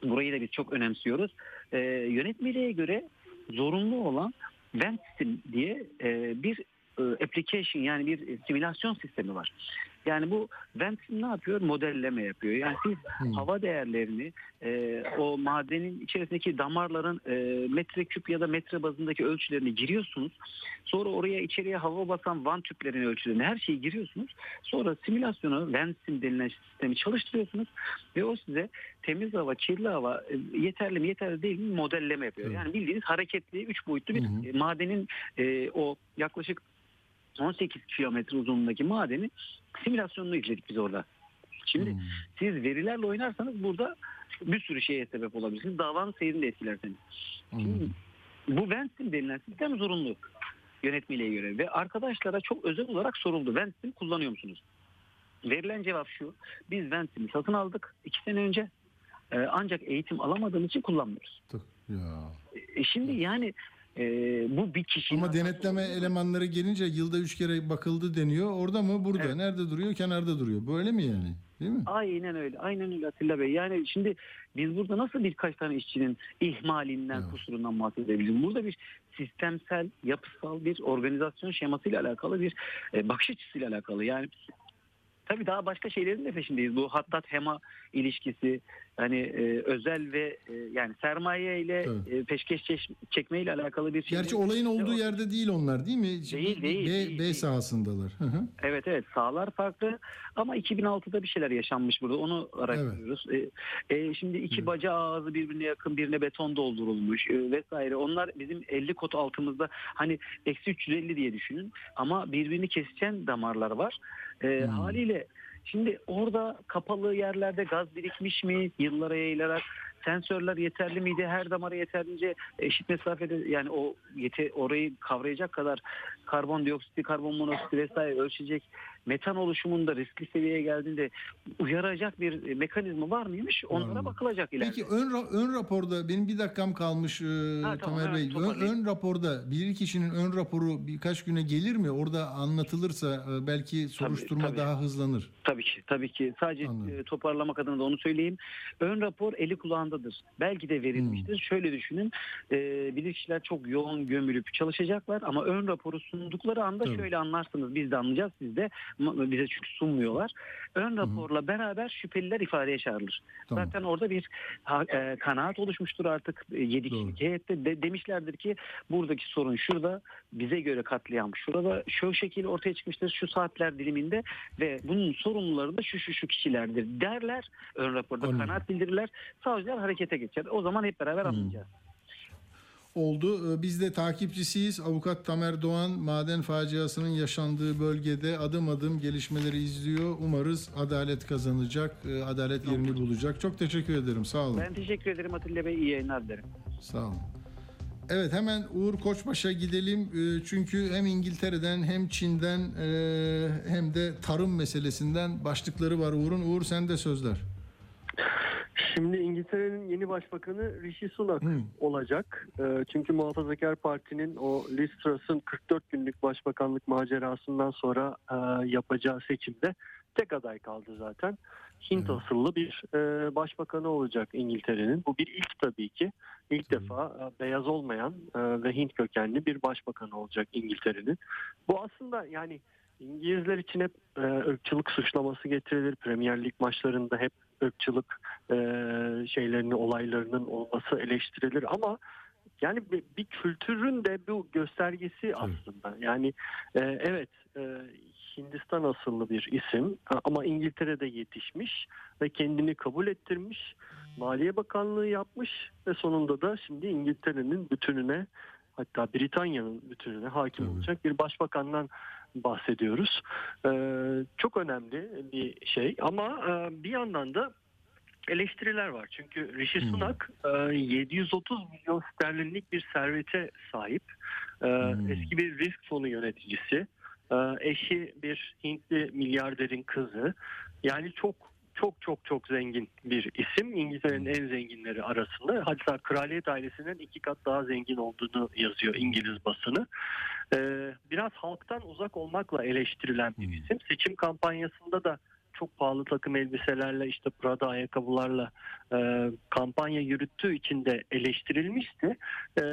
[SPEAKER 12] Burayı da biz çok önemsiyoruz. E, yönetmeliğe göre zorunlu olan vent system diye e, bir e, application yani bir simülasyon sistemi var. Yani bu vent system ne yapıyor? Modelleme yapıyor. Yani siz
[SPEAKER 2] Hmm.
[SPEAKER 12] hava değerlerini e, o madenin içerisindeki damarların e, metreküp ya da metre bazındaki ölçülerini giriyorsunuz. Sonra oraya içeriye hava basan van tüplerin ölçülerini her şeyi giriyorsunuz. Sonra simülasyonu Vensim denilen sistemi çalıştırıyorsunuz ve o size temiz hava, kirli hava e, yeterli mi yeterli değil mi modelleme yapıyor.
[SPEAKER 2] Evet.
[SPEAKER 12] Yani bildiğiniz hareketli, üç boyutlu bir e, madenin e, o yaklaşık 18 kilometre uzunluğundaki madeni simülasyonunu izledik biz orada. Şimdi
[SPEAKER 2] Hmm.
[SPEAKER 12] siz verilerle oynarsanız burada bir sürü şeye sebep olabilirsiniz. Davanın seyrini de etkilerseniz.
[SPEAKER 2] Anladım.
[SPEAKER 12] Bu Vensim denilen sistem zorunlu yönetmeliğe göre ve arkadaşlara çok özel olarak soruldu. Vensim kullanıyor musunuz? Verilen cevap şu. Biz Vensim'i satın aldık iki sene önce. Ee, ancak eğitim alamadığımız için kullanmıyoruz.
[SPEAKER 2] Ya.
[SPEAKER 12] E, şimdi yani e, bu bir kişinin...
[SPEAKER 2] Ama denetleme elemanları gelince yılda üç kere bakıldı deniyor. Orada mı burada?
[SPEAKER 12] Evet.
[SPEAKER 2] Nerede duruyor? Kenarda duruyor. Böyle mi yani? Değil mi?
[SPEAKER 12] Aynen öyle. Aynen öyle Atilla Bey. Yani şimdi biz burada nasıl birkaç tane işçinin ihmalinden,
[SPEAKER 2] Evet.
[SPEAKER 12] kusurundan bahsedebiliriz? Burada bir sistemsel, yapısal bir organizasyon şemasıyla alakalı bir e, bakış açısıyla alakalı. Yani tabii daha başka şeylerin de peşindeyiz. Bu hattat hema ilişkisi hani e, özel ve e, yani sermaye ile e, peşkeş çekme ile alakalı bir şey.
[SPEAKER 2] Gerçi olayın olduğu yerde değil onlar değil mi?
[SPEAKER 12] Değil, değil,
[SPEAKER 2] B,
[SPEAKER 12] değil,
[SPEAKER 2] B
[SPEAKER 12] değil.
[SPEAKER 2] sahasındalar. Hı hı.
[SPEAKER 12] Evet evet sahalar farklı ama 2006'da bir şeyler yaşanmış burada onu araştırıyoruz. E, e, şimdi iki baca ağzı birbirine yakın birine beton doldurulmuş e, vesaire. Onlar bizim 50 kot altımızda hani eksi 350 diye düşünün ama birbirini kesişen damarlar var. E, Haliyle şimdi orada kapalı yerlerde gaz birikmiş mi yıllara yayılarak sensörler yeterli miydi? Her damara yeterince eşit mesafede yani o yete, orayı kavrayacak kadar karbondioksit, karbon monoksit vesaire ölçecek metan oluşumunda riskli seviyeye geldiğinde uyaracak bir mekanizma var mıymış? Onlara bakılacak ileride.
[SPEAKER 2] Peki ön, ön raporda benim bir dakikam kalmış e,
[SPEAKER 12] Ha, tamam,
[SPEAKER 2] Tamer
[SPEAKER 12] hemen
[SPEAKER 2] Bey. Ön, ön raporda bir kişinin ön raporu birkaç güne gelir mi? Orada anlatılırsa e, belki soruşturma
[SPEAKER 12] tabii.
[SPEAKER 2] daha hızlanır.
[SPEAKER 12] Tabii ki, tabii ki. Sadece e, toparlamak adına da onu söyleyeyim. Ön rapor eli kulağındadır. Belki de verilmiştir. Şöyle düşünün, e, bilirkişiler çok yoğun gömülüp çalışacaklar ama ön raporu sundukları anda
[SPEAKER 2] Tabii.
[SPEAKER 12] şöyle anlarsınız. Biz de anlayacağız, siz de bize çünkü sunmuyorlar. Ön raporla beraber şüpheliler ifadeye çağrılır.
[SPEAKER 2] Tamam.
[SPEAKER 12] Zaten orada bir e, kanaat oluşmuştur artık 7 kişilik heyette. De, demişlerdir ki buradaki sorun şurada, bize göre katliam şurada, şu şekil ortaya çıkmıştır şu saatler diliminde ve bunun sorumluları da şu şu şu kişilerdir derler. Ön raporda kanaat bildirirler. Savcılar harekete geçer. O zaman hep beraber anlayacağız.
[SPEAKER 2] Oldu. E, Biz de takipçisiyiz. Avukat Tamer Doğan maden faciasının yaşandığı bölgede adım adım gelişmeleri izliyor. Umarız adalet kazanacak, e, adalet yerini bulacak. Çok teşekkür ederim. Sağ olun.
[SPEAKER 12] Ben teşekkür ederim Atilla Bey. İyi yayınlar dilerim.
[SPEAKER 2] Sağ olun. Evet hemen Uğur Koçbaş'a gidelim. Ee, Çünkü hem İngiltere'den hem Çin'den e, hem de tarım meselesinden başlıkları var Uğur'un. Uğur sen de sözler.
[SPEAKER 13] Şimdi İngiltere'nin yeni başbakanı Rishi Sunak olacak. Ee, Çünkü Muhafazakar Parti'nin o Liz Truss'ın 44 günlük başbakanlık macerasından sonra e, yapacağı seçimde tek aday kaldı zaten. Hint asıllı bir e, başbakanı olacak İngiltere'nin. Bu bir ilk tabii ki. İlk defa e, beyaz olmayan e, ve Hint kökenli bir başbakanı olacak İngiltere'nin. Bu aslında yani İngilizler için hep e, ırkçılık suçlaması getirilir. Premier Lig maçlarında hep ırkçılık e, şeylerini, olaylarının olması eleştirilir ama yani bir, bir kültürün de bu göstergesi aslında. Yani e, evet e, Hindistan asıllı bir isim ama İngiltere'de yetişmiş ve kendini kabul ettirmiş. Maliye Bakanlığı yapmış ve sonunda da şimdi İngiltere'nin bütününe hatta Britanya'nın bütününe hakim olacak bir başbakandan bahsediyoruz. Ee, çok önemli bir şey ama e, bir yandan da eleştiriler var. Çünkü Rishi Sunak e, 730 milyon sterlinlik bir servete sahip. E, Eski bir risk fonu yöneticisi. Eşi bir Hintli milyarderin kızı. Yani çok çok çok çok zengin bir isim. İngiltere'nin en zenginleri arasında. Hatta kraliyet ailesinden iki kat daha zengin olduğunu yazıyor İngiliz basını. Ee, biraz halktan uzak olmakla eleştirilen bir isim. Seçim kampanyasında da çok pahalı takım elbiselerle işte Prada ayakkabılarla e, kampanya yürüttüğü için de eleştirilmişti. E,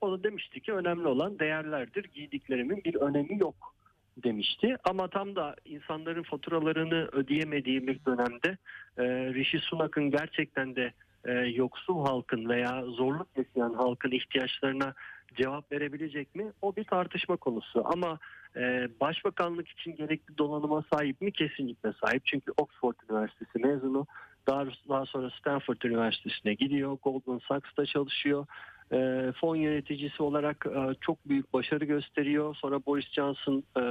[SPEAKER 13] o da demişti ki önemli olan değerlerdir. Giydiklerimin bir önemi yok demişti. Ama tam da insanların faturalarını ödeyemediği bir dönemde e, Rishi Sunak'ın gerçekten de e, yoksul halkın veya zorluk yaşayan halkın ihtiyaçlarına cevap verebilecek mi? O bir tartışma konusu. Ama e, başbakanlık için gerekli donanıma sahip mi? Kesinlikle sahip. Çünkü Oxford Üniversitesi mezunu. Daha, daha sonra Stanford Üniversitesi'ne gidiyor. Goldman Sachs'ta çalışıyor. E, fon yöneticisi olarak e, çok büyük başarı gösteriyor. Sonra Boris Johnson e,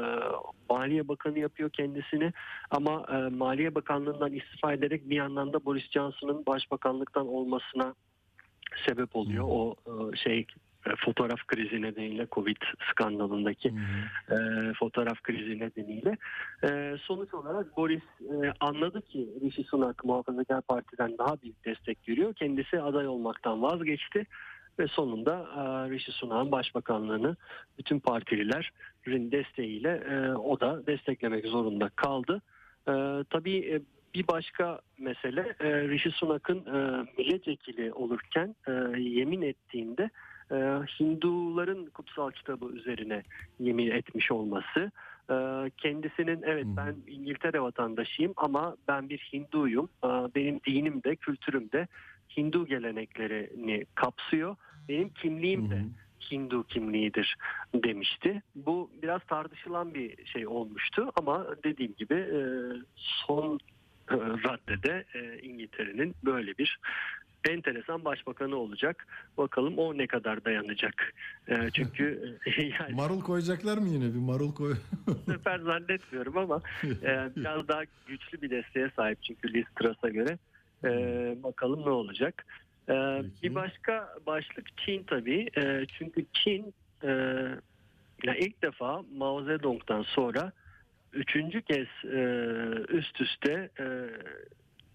[SPEAKER 13] Maliye Bakanı yapıyor kendisini. Ama e, Maliye Bakanlığından istifa ederek bir yandan da Boris Johnson'ın başbakanlıktan olmasına sebep oluyor. O e, şey fotoğraf krizi nedeniyle Covid skandalındaki e, fotoğraf krizi nedeniyle E, sonuç olarak Boris e, anladı ki Rishi Sunak Muhafazakar Parti'den daha büyük destek görüyor. Kendisi aday olmaktan vazgeçti ve sonunda e, Rishi Sunak'ın başbakanlığını bütün partililerin desteğiyle e, o da desteklemek zorunda kaldı. E, tabii e, bir başka mesele e, Rishi Sunak'ın e, milletvekili olurken e, yemin ettiğinde e, Hinduların kutsal kitabı üzerine yemin etmiş olması. Kendisinin evet ben İngiltere vatandaşıyım ama ben bir Hinduyum. Benim dinim de kültürüm de Hindu geleneklerini kapsıyor. Benim kimliğim de Hindu kimliğidir demişti. Bu biraz tartışılan bir şey olmuştu ama dediğim gibi e, son e, raddede e, İngiltere'nin böyle bir enteresan başbakanı olacak. Bakalım o ne kadar dayanacak. E, çünkü yani
[SPEAKER 2] Marul koyacaklar mı yine bir marul koy?
[SPEAKER 13] bu sefer zannetmiyorum ama e, biraz daha güçlü bir desteğe sahip çünkü Liz Truss'a göre. E, bakalım ne olacak. E, bir başka başlık Çin tabii. E, çünkü Çin e, ya ilk defa Mao Zedong'dan sonra üçüncü kez e, üst üste e,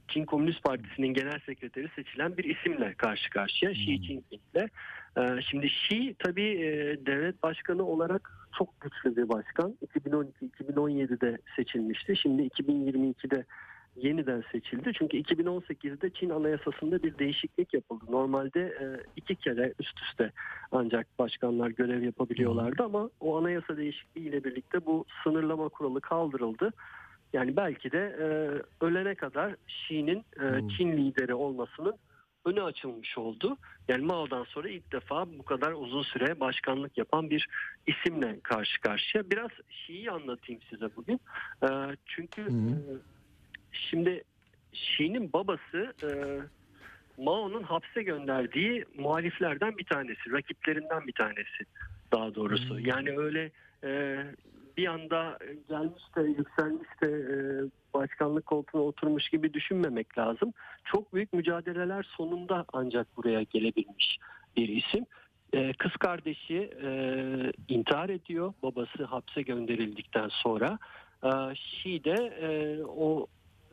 [SPEAKER 13] Çin Komünist Partisi'nin genel sekreteri seçilen bir isimle karşı karşıya Xi Jinping'le. E, şimdi Xi tabii e, devlet başkanı olarak çok güçlü bir başkan. 2012-2017'de seçilmişti. Şimdi 2022'de yeniden seçildi. Çünkü 2018'de Çin anayasasında bir değişiklik yapıldı. Normalde e, iki kere üst üste ancak başkanlar görev yapabiliyorlardı ama o anayasa değişikliği ile birlikte bu sınırlama kuralı kaldırıldı. Yani belki de e, ölene kadar Xi'nin e, Çin lideri olmasının önü açılmış oldu. Yani Mao'dan sonra ilk defa bu kadar uzun süre başkanlık yapan bir isimle karşı karşıya. Biraz Xi'yi anlatayım size bugün. E, çünkü e, Şimdi Xi'nin babası e, Mao'nun hapse gönderdiği muhaliflerden bir tanesi, rakiplerinden bir tanesi daha doğrusu. Yani öyle e, bir anda gelmiş de yükselmiş de e, başkanlık koltuğuna oturmuş gibi düşünmemek lazım. Çok büyük mücadeleler sonunda ancak buraya gelebilmiş bir isim. E, kız kardeşi e, intihar ediyor babası hapse gönderildikten sonra. E, Xi de e, o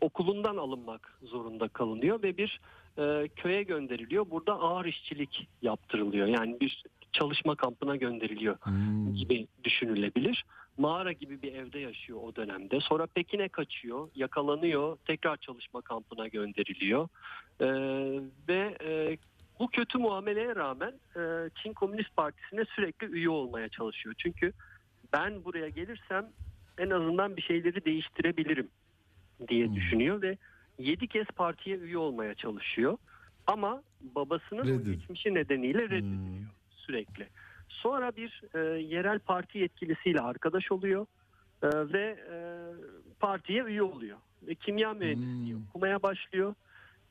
[SPEAKER 13] okulundan alınmak zorunda kalınıyor ve bir e, köye gönderiliyor. Burada ağır işçilik yaptırılıyor. Yani bir çalışma kampına gönderiliyor gibi düşünülebilir. Mağara gibi bir evde yaşıyor o dönemde. Sonra Pekin'e kaçıyor, yakalanıyor, tekrar çalışma kampına gönderiliyor. E, ve e, bu kötü muameleye rağmen e, Çin Komünist Partisi'ne sürekli üye olmaya çalışıyor. Çünkü ben buraya gelirsem en azından bir şeyleri değiştirebilirim diye düşünüyor ve 7 kez partiye üye olmaya çalışıyor. Ama babasının geçmişi nedeniyle reddediliyor sürekli. Sonra bir e, yerel parti yetkilisiyle arkadaş oluyor e, ve e, partiye üye oluyor. Ve kimya mühendisliği okumaya başlıyor.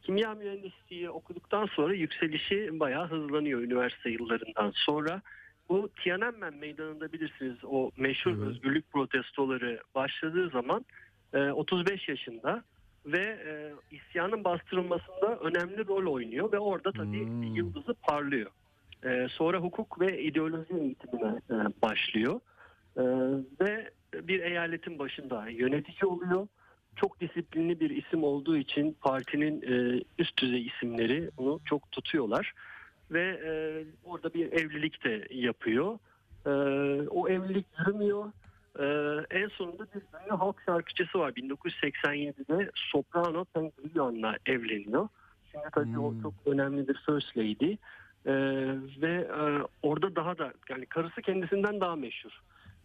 [SPEAKER 13] Kimya mühendisliği okuduktan sonra yükselişi bayağı hızlanıyor üniversite yıllarından sonra. Bu Tiananmen meydanında bilirsiniz o meşhur özgürlük protestoları başladığı zaman 35 yaşında ve e, isyanın bastırılmasında önemli rol oynuyor ve orada tabii yıldızı parlıyor. E, sonra hukuk ve ideoloji eğitimine e, başlıyor E, ve bir eyaletin başında yönetici oluyor. Çok disiplinli bir isim olduğu için partinin e, üst düzey isimleri onu çok tutuyorlar ve e, orada bir evlilik de yapıyor. E, o evlilik yürümüyor. Ee, en sonunda bir ünlü halk şarkıcısı var. 1987'de soprano Penguillan'la evleniyor. Şimdi tabii o çok önemli bir first lady. Ee, ve e, orada daha da yani karısı kendisinden daha meşhur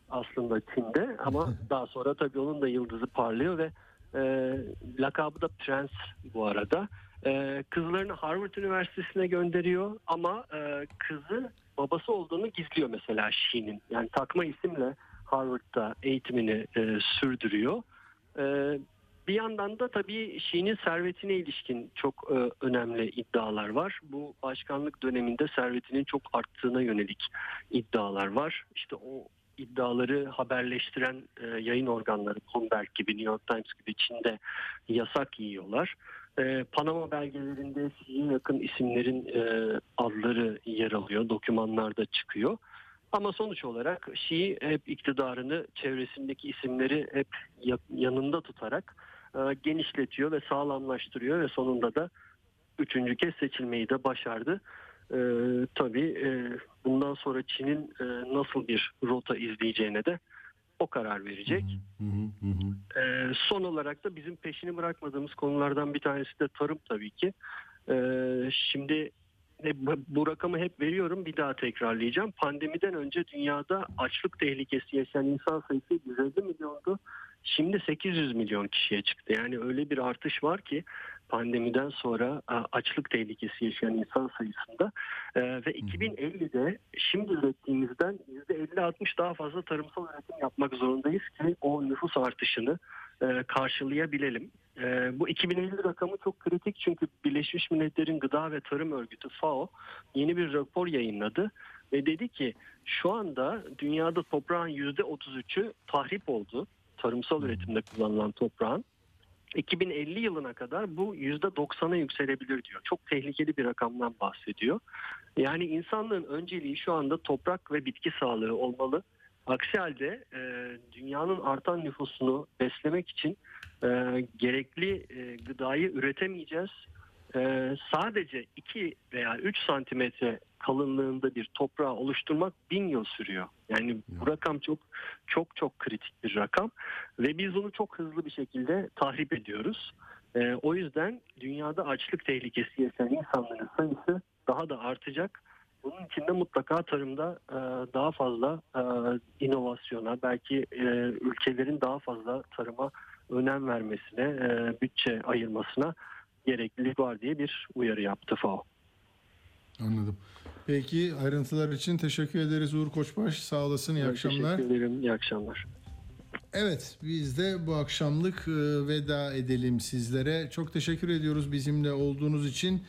[SPEAKER 13] aslında Çin'de ama daha sonra tabii onun da yıldızı parlıyor ve e, lakabı da Prens bu arada. E, kızlarını Harvard Üniversitesi'ne gönderiyor ama e, kızı babası olduğunu gizliyor mesela Xi'nin. Yani takma isimle Harvard'da eğitimini e, sürdürüyor. E, bir yandan da tabii Xi'nin servetine ilişkin çok e, önemli iddialar var. Bu başkanlık döneminde servetinin çok arttığına yönelik iddialar var. İşte o iddiaları haberleştiren e, yayın organları Bloomberg gibi New York Times gibi Çin'de yasak yiyorlar. E, Panama belgelerinde Xi'ye yakın isimlerin e, adları yer alıyor, dokümanlarda çıkıyor. Ama sonuç olarak Şii hep iktidarını çevresindeki isimleri hep yanında tutarak e, genişletiyor ve sağlamlaştırıyor ve sonunda da üçüncü kez seçilmeyi de başardı. E, tabii e, bundan sonra Çin'in e, nasıl bir rota izleyeceğine de o karar verecek. E, son olarak da bizim peşini bırakmadığımız konulardan bir tanesi de tarım tabii ki. E, şimdi bu- bu rakamı hep veriyorum bir daha tekrarlayacağım. Pandemiden önce dünyada açlık tehlikesi yaşayan insan sayısı 150 milyondu. Şimdi 800 milyon kişiye çıktı. Yani öyle bir artış var ki pandemiden sonra e, açlık tehlikesi yaşayan insan sayısında E, ve 2050'de şimdi ürettiğimizden %50-60 daha fazla tarımsal üretim yapmak zorundayız ki o nüfus artışını e, karşılayabilelim. E, bu 2050 rakamı çok kritik çünkü Birleşmiş Milletler'in Gıda ve Tarım Örgütü FAO yeni bir rapor yayınladı ve dedi ki şu anda dünyada toprağın %33'ü tahrip oldu. Tarımsal üretimde kullanılan toprağın. 2050 yılına kadar bu %90'a yükselebilir diyor. Çok tehlikeli bir rakamdan bahsediyor. Yani insanlığın önceliği şu anda toprak ve bitki sağlığı olmalı. Aksi halde e, dünyanın artan nüfusunu beslemek için e, gerekli e, gıdayı üretemeyeceğiz. E, sadece 2 veya 3 santimetre kalınlığında bir toprağı oluşturmak bin yıl sürüyor. Yani bu rakam çok çok çok kritik bir rakam ve biz bunu çok hızlı bir şekilde tahrip ediyoruz. E, o yüzden dünyada açlık tehlikesi yaşayan insanların sayısı daha da artacak. Bunun için de mutlaka tarımda e, daha fazla e, inovasyona, belki e, ülkelerin daha fazla tarıma önem vermesine, e, bütçe ayırmasına gereklilik var diye bir uyarı yaptı FAO.
[SPEAKER 2] Anladım. Peki ayrıntılar için teşekkür ederiz Uğur Koçbaş. Sağ olasın. İyi
[SPEAKER 13] Ben
[SPEAKER 2] akşamlar.
[SPEAKER 13] Teşekkür ederim. İyi akşamlar.
[SPEAKER 2] Evet biz de bu akşamlık e, veda edelim sizlere. Çok teşekkür ediyoruz bizimle olduğunuz için.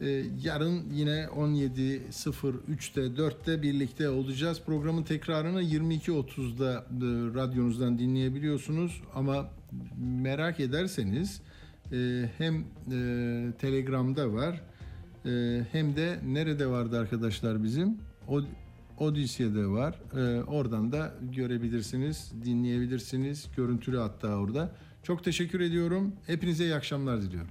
[SPEAKER 2] E, Yarın yine 17.03'te 4'te birlikte olacağız. Programın tekrarını 22.30'da e, radyonuzdan dinleyebiliyorsunuz. Ama merak ederseniz e, hem e, Telegram'da var hem de nerede vardı arkadaşlar bizim? O Odysseus'de var. Ee, oradan da görebilirsiniz, dinleyebilirsiniz. Görüntülü hatta orada. Çok teşekkür ediyorum. Hepinize iyi akşamlar diliyorum.